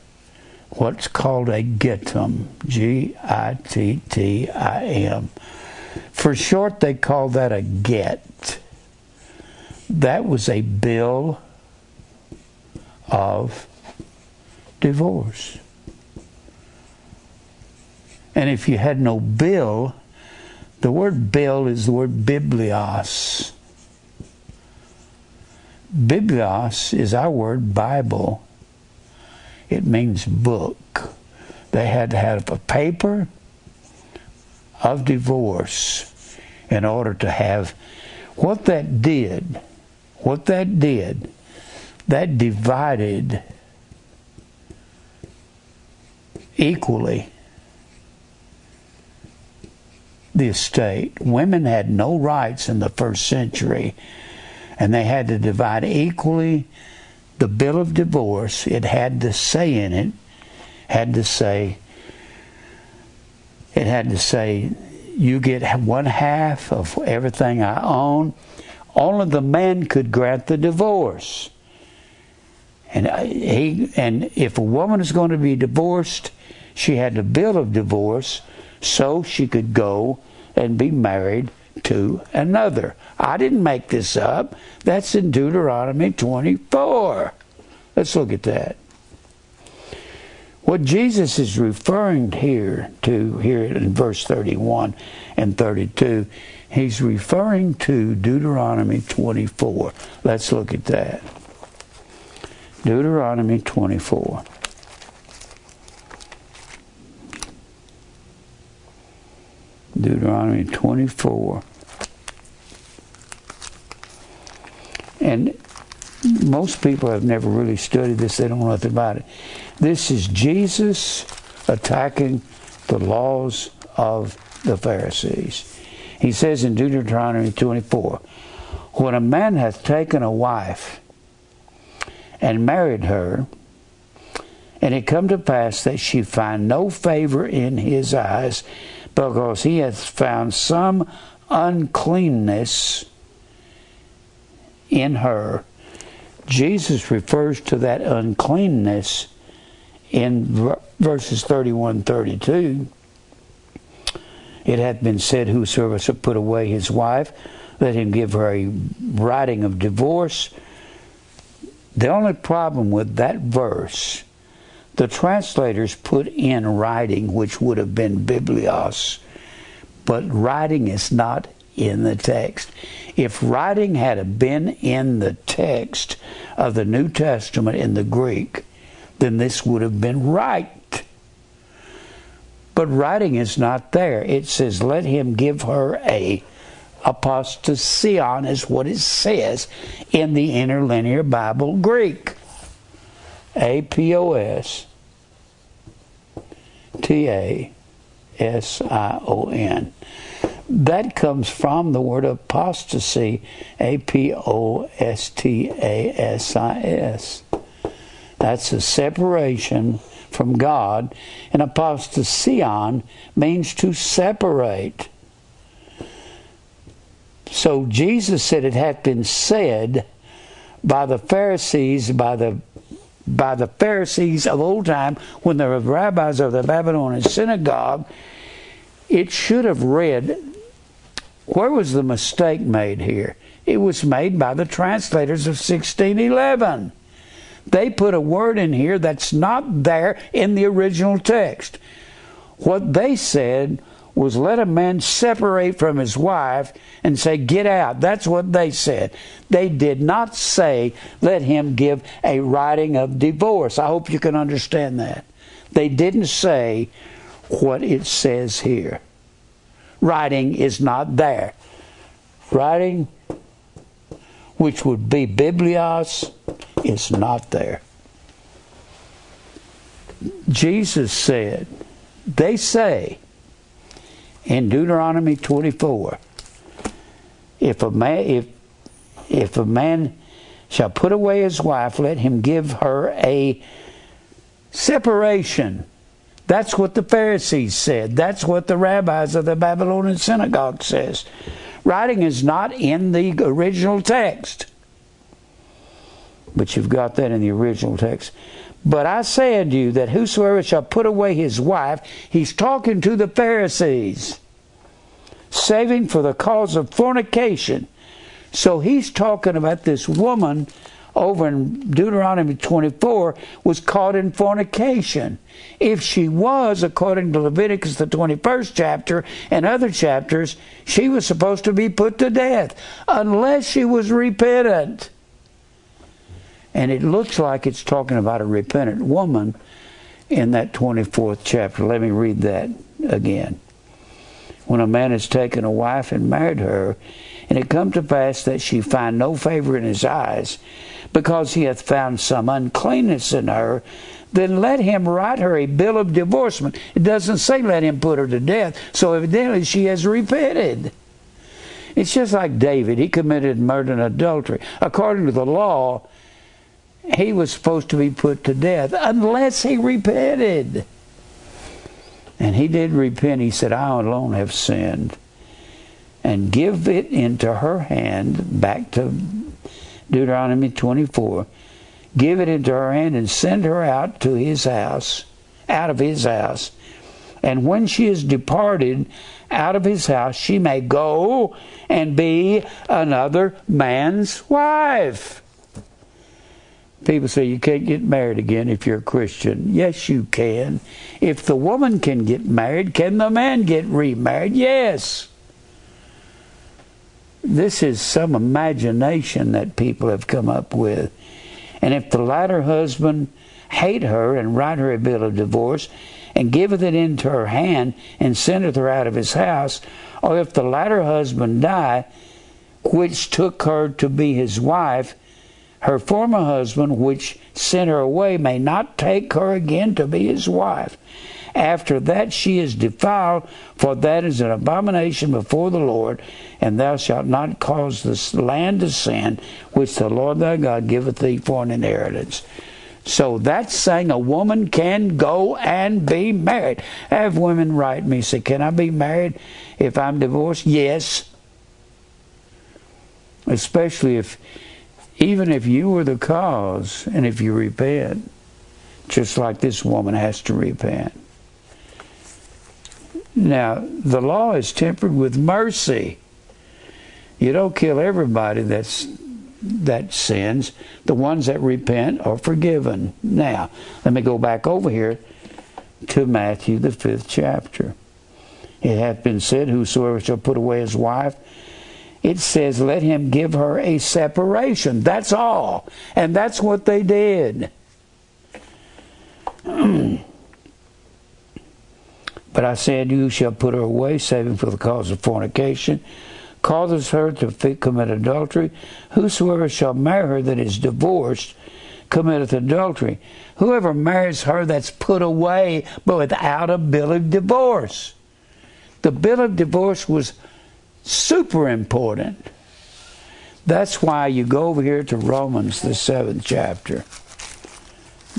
what's called a gittim, G I T T I M. For short, they call that a get. That was a bill of divorce. And if you had no bill, the word bill is the word biblios. Biblios is our word Bible. It means book. They had to have a paper of divorce in order to have what that did, what that did, that divided equally the estate. Women had no rights in the first century, and they had to divide equally the bill of divorce. It had to say in it, had to say, it had to say, you get one half of everything I own. Only the man could grant the divorce. And uh, he and if a woman is going to be divorced, she had the bill of divorce so she could go and be married to another. I didn't make this up. That's in Deuteronomy 24. Let's look at that. What Jesus is referring here to here in verse 31 and 32, he's referring to Deuteronomy 24. Let's look at that. Deuteronomy 24. Deuteronomy 24. And most people have never really studied this, they don't know nothing about it. This is Jesus attacking the laws of the Pharisees. He says in Deuteronomy 24 When a man hath taken a wife and married her, and it come to pass that she find no favor in his eyes, because he hath found some uncleanness in her. Jesus refers to that uncleanness in verses 31 32. It hath been said, Whosoever shall put away his wife, let him give her a writing of divorce. The only problem with that verse the translators put in writing, which would have been biblios, but writing is not in the text. If writing had been in the text of the New Testament in the Greek, then this would have been right. But writing is not there. It says, let him give her a apostasion is what it says in the interlinear Bible Greek. A P O S T A S I O N. That comes from the word apostasy, A P O S T A S I S. That's a separation from God, and apostasion means to separate. So Jesus said it had been said by the Pharisees, by the by the Pharisees of old time, when the rabbis of the Babylonian synagogue, it should have read, where was the mistake made here? It was made by the translators of 1611. They put a word in here that's not there in the original text. What they said was let a man separate from his wife and say, Get out. That's what they said. They did not say, Let him give a writing of divorce. I hope you can understand that. They didn't say what it says here. Writing is not there. Writing, which would be biblios, is not there. Jesus said, They say, in Deuteronomy 24, if a man if if a man shall put away his wife, let him give her a separation. That's what the Pharisees said. That's what the rabbis of the Babylonian synagogue says. Writing is not in the original text. But you've got that in the original text. But I say unto you that whosoever shall put away his wife, he's talking to the Pharisees, saving for the cause of fornication. So he's talking about this woman over in Deuteronomy 24 was caught in fornication. If she was, according to Leviticus, the 21st chapter and other chapters, she was supposed to be put to death unless she was repentant. And it looks like it's talking about a repentant woman in that 24th chapter. Let me read that again. When a man has taken a wife and married her, and it come to pass that she find no favor in his eyes, because he hath found some uncleanness in her, then let him write her a bill of divorcement. It doesn't say let him put her to death, so evidently she has repented. It's just like David. He committed murder and adultery. According to the law, he was supposed to be put to death unless he repented. And he did repent. He said, I alone have sinned. And give it into her hand, back to Deuteronomy 24. Give it into her hand and send her out to his house, out of his house. And when she is departed out of his house, she may go and be another man's wife. People say you can't get married again if you're a Christian. Yes, you can. If the woman can get married, can the man get remarried? Yes. This is some imagination that people have come up with. And if the latter husband hate her and write her a bill of divorce and giveth it into her hand and sendeth her out of his house, or if the latter husband die, which took her to be his wife, her former husband, which sent her away, may not take her again to be his wife. After that she is defiled, for that is an abomination before the Lord, and thou shalt not cause this land to sin, which the Lord thy God giveth thee for an inheritance. So that's saying a woman can go and be married. I have women write me say, Can I be married if I'm divorced? Yes. Especially if even if you were the cause and if you repent, just like this woman has to repent. Now, the law is tempered with mercy. You don't kill everybody that's that sins. The ones that repent are forgiven. Now, let me go back over here to Matthew the fifth chapter. It hath been said, Whosoever shall put away his wife it says, let him give her a separation. That's all. And that's what they did. but I said, You shall put her away, saving for the cause of fornication, causes her to commit adultery. Whosoever shall marry her that is divorced committeth adultery. Whoever marries her that's put away, but without a bill of divorce. The bill of divorce was super important. That's why you go over here to Romans, the seventh chapter.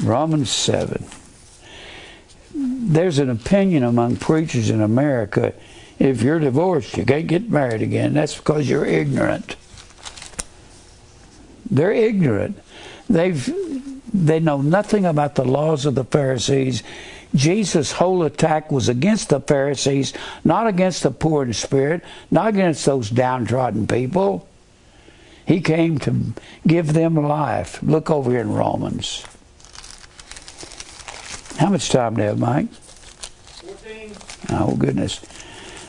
Romans 7. There's an opinion among preachers in America if you're divorced, you can't get married again. That's because you're ignorant. They're ignorant. They've they know nothing about the laws of the Pharisees Jesus' whole attack was against the Pharisees, not against the poor in spirit, not against those downtrodden people. He came to give them life. Look over here in Romans. How much time do you have, Mike? 14. Oh, goodness.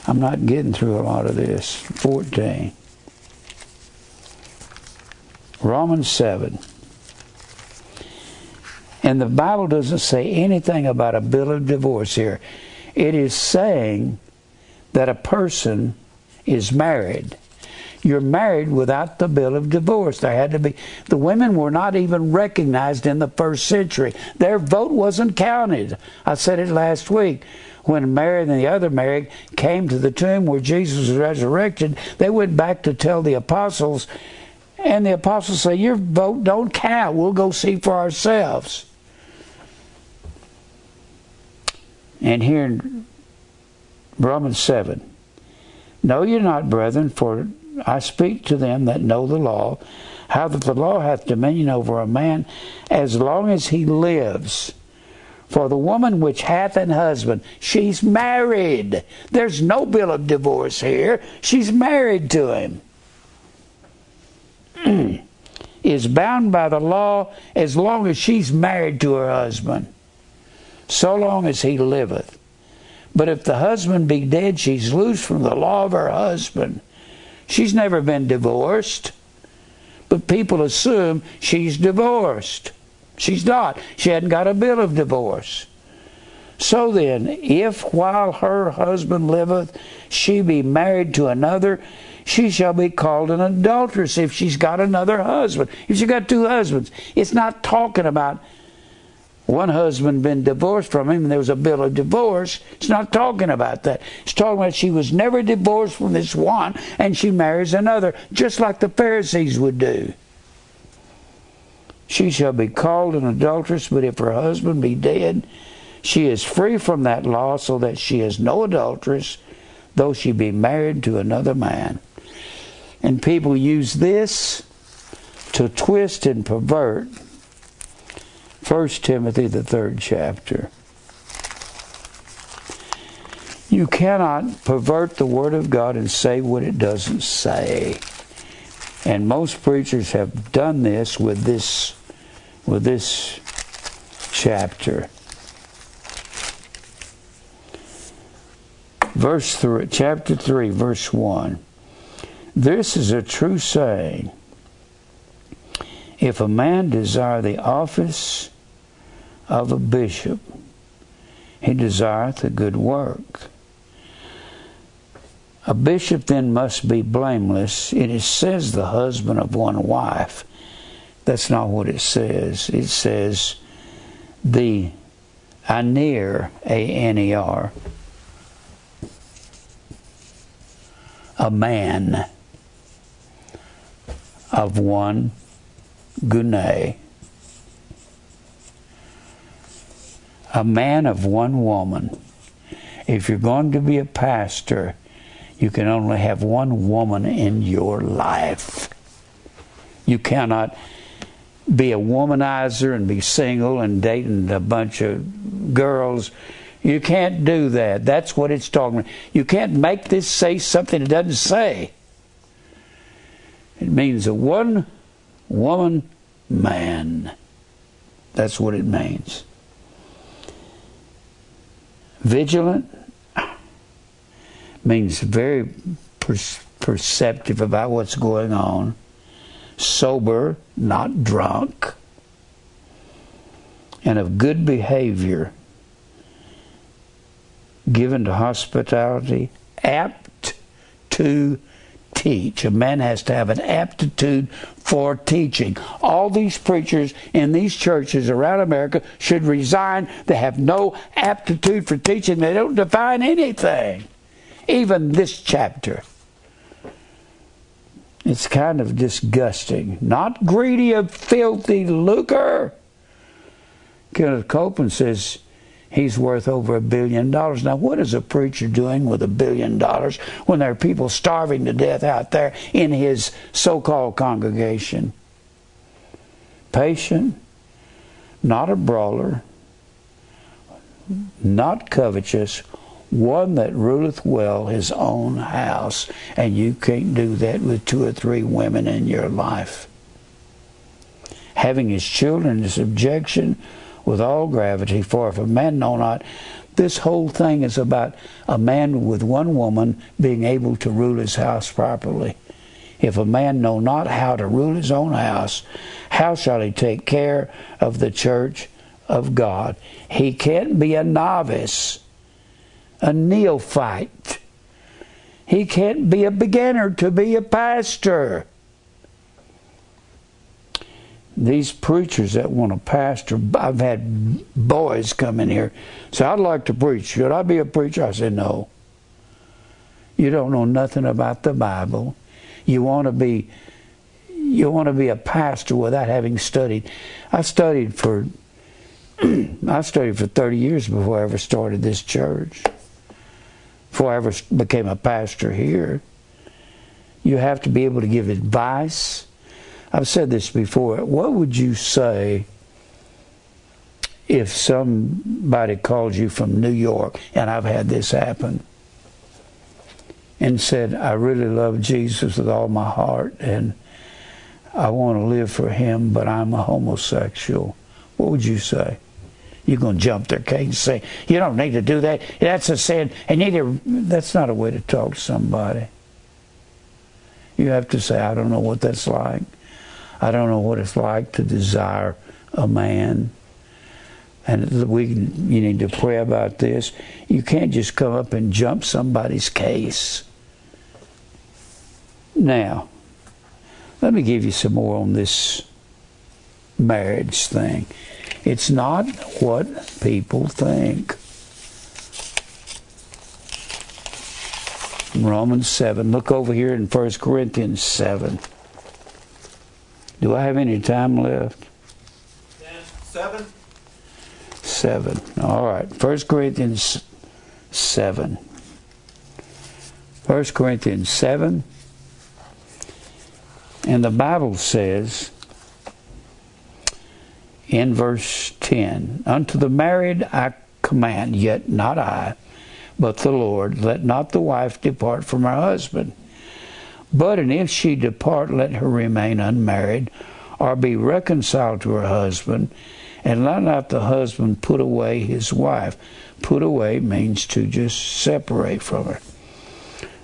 I'm not getting through a lot of this. 14. Romans 7. And the Bible doesn't say anything about a bill of divorce here. It is saying that a person is married. You're married without the bill of divorce. There had to be, the women were not even recognized in the first century. Their vote wasn't counted. I said it last week. When Mary and the other Mary came to the tomb where Jesus was resurrected, they went back to tell the apostles, and the apostles say, Your vote don't count. We'll go see for ourselves. And here in Romans 7 Know ye not, brethren, for I speak to them that know the law, how that the law hath dominion over a man as long as he lives. For the woman which hath an husband, she's married. There's no bill of divorce here. She's married to him. is bound by the law as long as she's married to her husband, so long as he liveth. But if the husband be dead, she's loose from the law of her husband. She's never been divorced, but people assume she's divorced. She's not. She hadn't got a bill of divorce. So then, if while her husband liveth she be married to another, she shall be called an adulteress if she's got another husband. If she's got two husbands. It's not talking about one husband been divorced from him and there was a bill of divorce. It's not talking about that. It's talking about she was never divorced from this one and she marries another, just like the Pharisees would do. She shall be called an adulteress, but if her husband be dead, she is free from that law, so that she is no adulteress, though she be married to another man. And people use this to twist and pervert 1 Timothy, the third chapter. You cannot pervert the Word of God and say what it doesn't say. And most preachers have done this with this with this chapter. Verse 3, chapter 3, verse 1. This is a true saying. If a man desire the office of a bishop, he desireth a good work. A bishop then must be blameless. It says the husband of one wife. That's not what it says. It says the aner, A-N-E-R, a man of one gune, a man of one woman. If you're going to be a pastor, you can only have one woman in your life. You cannot be a womanizer and be single and dating a bunch of girls. You can't do that. That's what it's talking about. You can't make this say something it doesn't say. It means a one woman man. That's what it means. Vigilant means very perceptive about what's going on. Sober, not drunk, and of good behavior, given to hospitality, apt to teach. A man has to have an aptitude for teaching. All these preachers in these churches around America should resign. They have no aptitude for teaching, they don't define anything. Even this chapter. It's kind of disgusting. Not greedy of filthy lucre. Kenneth Copeland says he's worth over a billion dollars. Now, what is a preacher doing with a billion dollars when there are people starving to death out there in his so called congregation? Patient, not a brawler, not covetous, one that ruleth well his own house, and you can't do that with two or three women in your life. Having his children in subjection with all gravity, for if a man know not, this whole thing is about a man with one woman being able to rule his house properly. If a man know not how to rule his own house, how shall he take care of the church of God? He can't be a novice a neophyte. He can't be a beginner to be a pastor. These preachers that want to pastor, I've had boys come in here say, I'd like to preach. Should I be a preacher? I said, No. You don't know nothing about the Bible. You want to be you want to be a pastor without having studied. I studied for I studied for 30 years before I ever started this church. Before I ever became a pastor here. You have to be able to give advice. I've said this before. What would you say if somebody called you from New York, and I've had this happen, and said, I really love Jesus with all my heart, and I want to live for him, but I'm a homosexual? What would you say? You're going to jump their cage and say, You don't need to do that. That's a sin. And neither, that's not a way to talk to somebody. You have to say, I don't know what that's like. I don't know what it's like to desire a man. And we, you need to pray about this. You can't just come up and jump somebody's case. Now, let me give you some more on this marriage thing. It's not what people think. Romans 7. Look over here in 1 Corinthians 7. Do I have any time left? 7. 7. All right. 1 Corinthians 7. 1 Corinthians 7. And the Bible says, in verse 10 Unto the married I command, yet not I, but the Lord, let not the wife depart from her husband. But and if she depart, let her remain unmarried, or be reconciled to her husband, and let not the husband put away his wife. Put away means to just separate from her.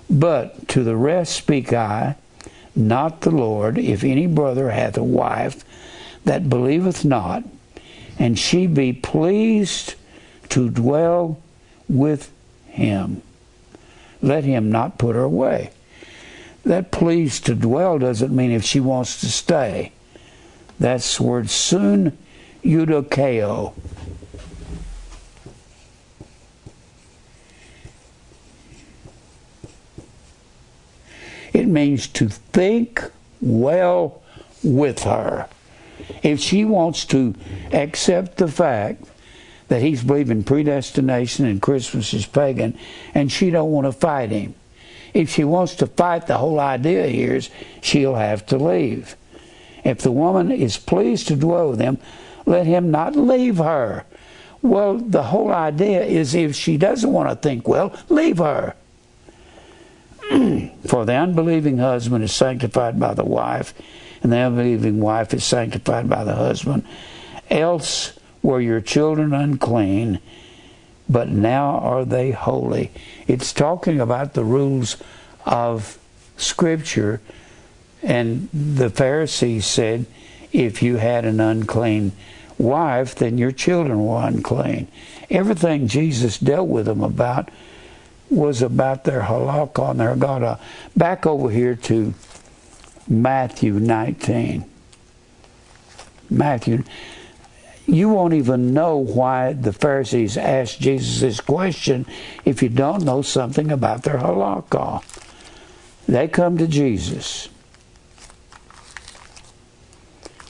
But to the rest speak I, not the Lord, if any brother hath a wife that believeth not, and she be pleased to dwell with him. Let him not put her away. That pleased to dwell doesn't mean if she wants to stay. That's word soon eudokeo. It means to think well with her if she wants to accept the fact that he's believing predestination and Christmas is pagan, and she don't want to fight him. If she wants to fight, the whole idea here is she'll have to leave. If the woman is pleased to dwell with him, let him not leave her. Well, the whole idea is if she doesn't want to think well, leave her. For the unbelieving husband is sanctified by the wife, and the unbelieving wife is sanctified by the husband. Else were your children unclean, but now are they holy. It's talking about the rules of Scripture, and the Pharisees said, if you had an unclean wife, then your children were unclean. Everything Jesus dealt with them about was about their halakha and their gada. Uh, back over here to Matthew 19. Matthew, you won't even know why the Pharisees asked Jesus this question if you don't know something about their halakha. They come to Jesus.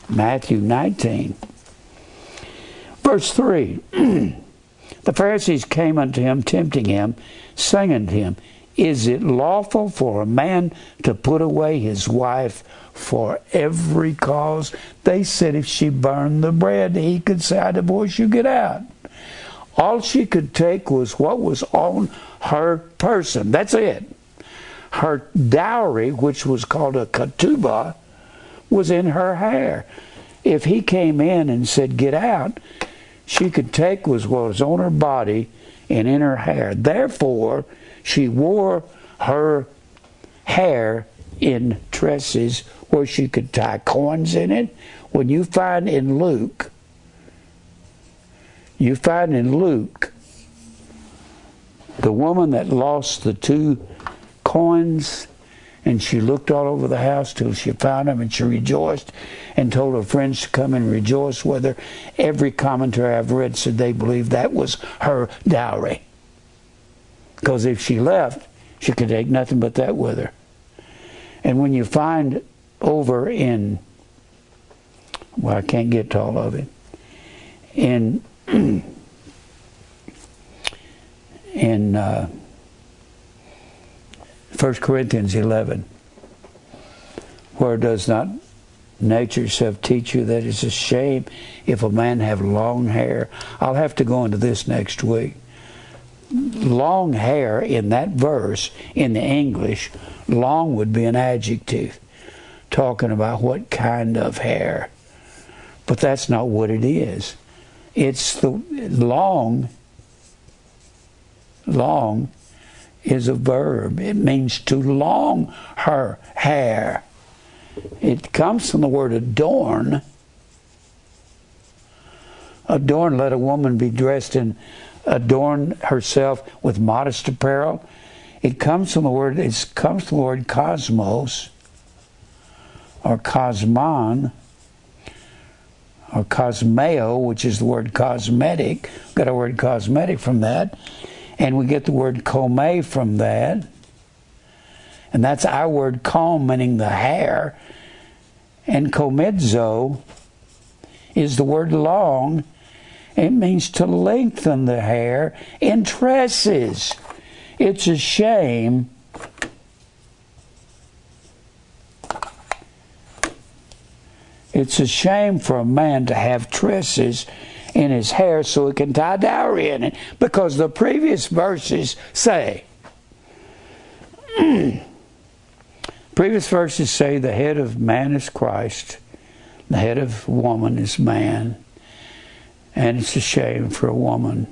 Matthew 19, verse 3. the Pharisees came unto him, tempting him, saying unto him, is it lawful for a man to put away his wife for every cause? They said if she burned the bread, he could say, I divorce you, get out. All she could take was what was on her person. That's it. Her dowry, which was called a ketubah, was in her hair. If he came in and said, Get out, she could take was what was on her body and in her hair. Therefore, she wore her hair in tresses where she could tie coins in it. When you find in Luke, you find in Luke the woman that lost the two coins and she looked all over the house till she found them and she rejoiced and told her friends to come and rejoice with her. Every commentary I've read said they believed that was her dowry. Because if she left, she could take nothing but that with her. And when you find over in, well, I can't get to all of it, in in uh, 1 Corinthians 11, where does not nature itself teach you that it's a shame if a man have long hair? I'll have to go into this next week. Long hair in that verse in the English, long would be an adjective talking about what kind of hair. But that's not what it is. It's the long long is a verb. It means to long her hair. It comes from the word adorn. Adorn, let a woman be dressed in, adorn herself with modest apparel. It comes from the word, it comes from the word cosmos or cosmon or cosmeo, which is the word cosmetic. Got a word cosmetic from that. And we get the word come from that. And that's our word comb, meaning the hair. And komedzo is the word long. It means to lengthen the hair in tresses. It's a shame. It's a shame for a man to have tresses in his hair so he can tie dowry in it. Because the previous verses say, previous verses say the head of man is Christ, the head of woman is man, and it's a shame for a woman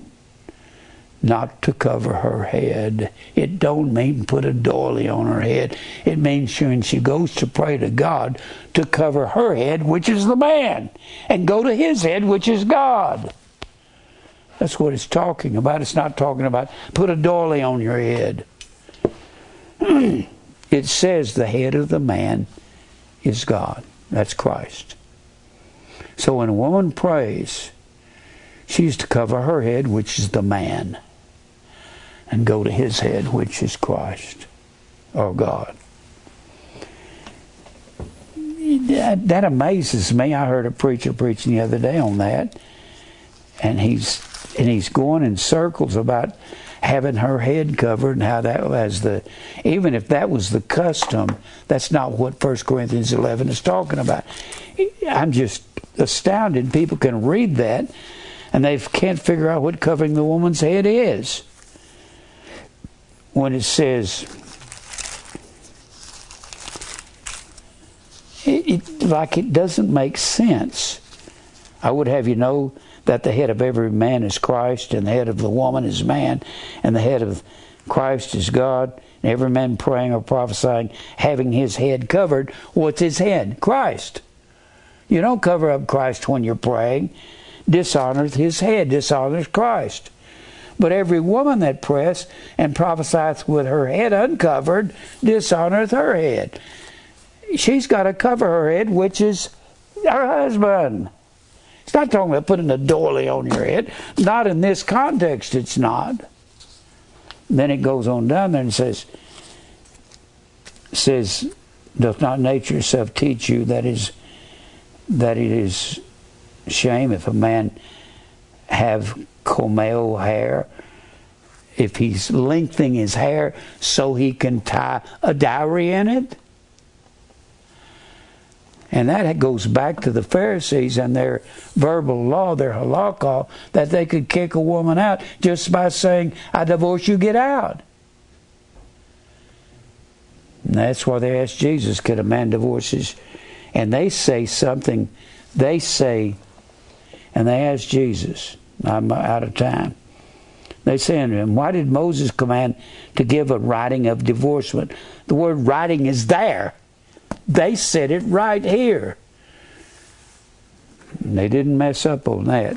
not to cover her head. It don't mean put a doily on her head. It means when she goes to pray to God to cover her head, which is the man, and go to his head, which is God. That's what it's talking about. It's not talking about put a doily on your head. it says the head of the man is God. That's Christ. So when a woman prays, she's to cover her head, which is the man and go to his head, which is Christ or God. That, that amazes me. I heard a preacher preaching the other day on that, and he's and he's going in circles about having her head covered and how that was the even if that was the custom that's not what 1 corinthians 11 is talking about i'm just astounded people can read that and they can't figure out what covering the woman's head is when it says it, it, like it doesn't make sense. I would have you know that the head of every man is Christ, and the head of the woman is man, and the head of Christ is God. And every man praying or prophesying, having his head covered. What's his head? Christ. You don't cover up Christ when you're praying. Dishonors his head, dishonors Christ. But every woman that press and prophesieth with her head uncovered dishonoreth her head. She's got to cover her head, which is her husband. It's not talking about putting a doily on your head. Not in this context, it's not. Then it goes on down there and says, says, doth not nature itself teach you that is that it is shame if a man have komao hair, if he's lengthening his hair so he can tie a dowry in it. And that goes back to the Pharisees and their verbal law, their halakha, that they could kick a woman out just by saying, I divorce you, get out. And that's why they asked Jesus, could a man divorce his? And they say something, they say, and they asked Jesus, I'm out of time. They say unto him, Why did Moses command to give a writing of divorcement? The word writing is there. They said it right here. And they didn't mess up on that.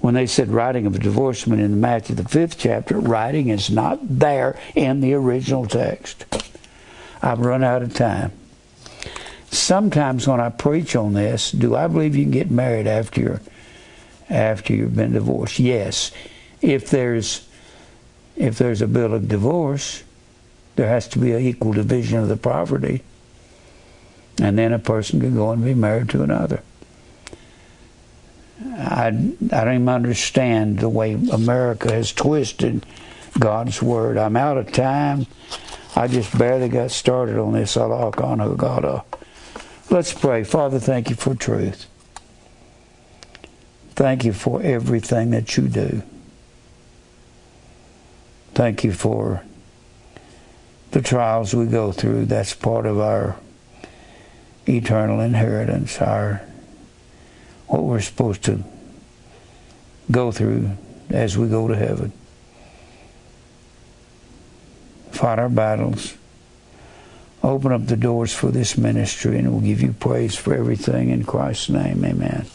When they said writing of a divorcement in Matthew the fifth chapter, writing is not there in the original text. I've run out of time. Sometimes when I preach on this, do I believe you can get married after you're after you've been divorced. Yes, if there's if there's a bill of divorce, there has to be an equal division of the property, and then a person can go and be married to another. I, I don't even understand the way America has twisted God's word. I'm out of time. I just barely got started on this. Let's pray. Father, thank you for truth. Thank you for everything that you do. Thank you for the trials we go through. That's part of our eternal inheritance, our what we're supposed to go through as we go to heaven. Fight our battles. Open up the doors for this ministry, and we'll give you praise for everything in Christ's name. Amen.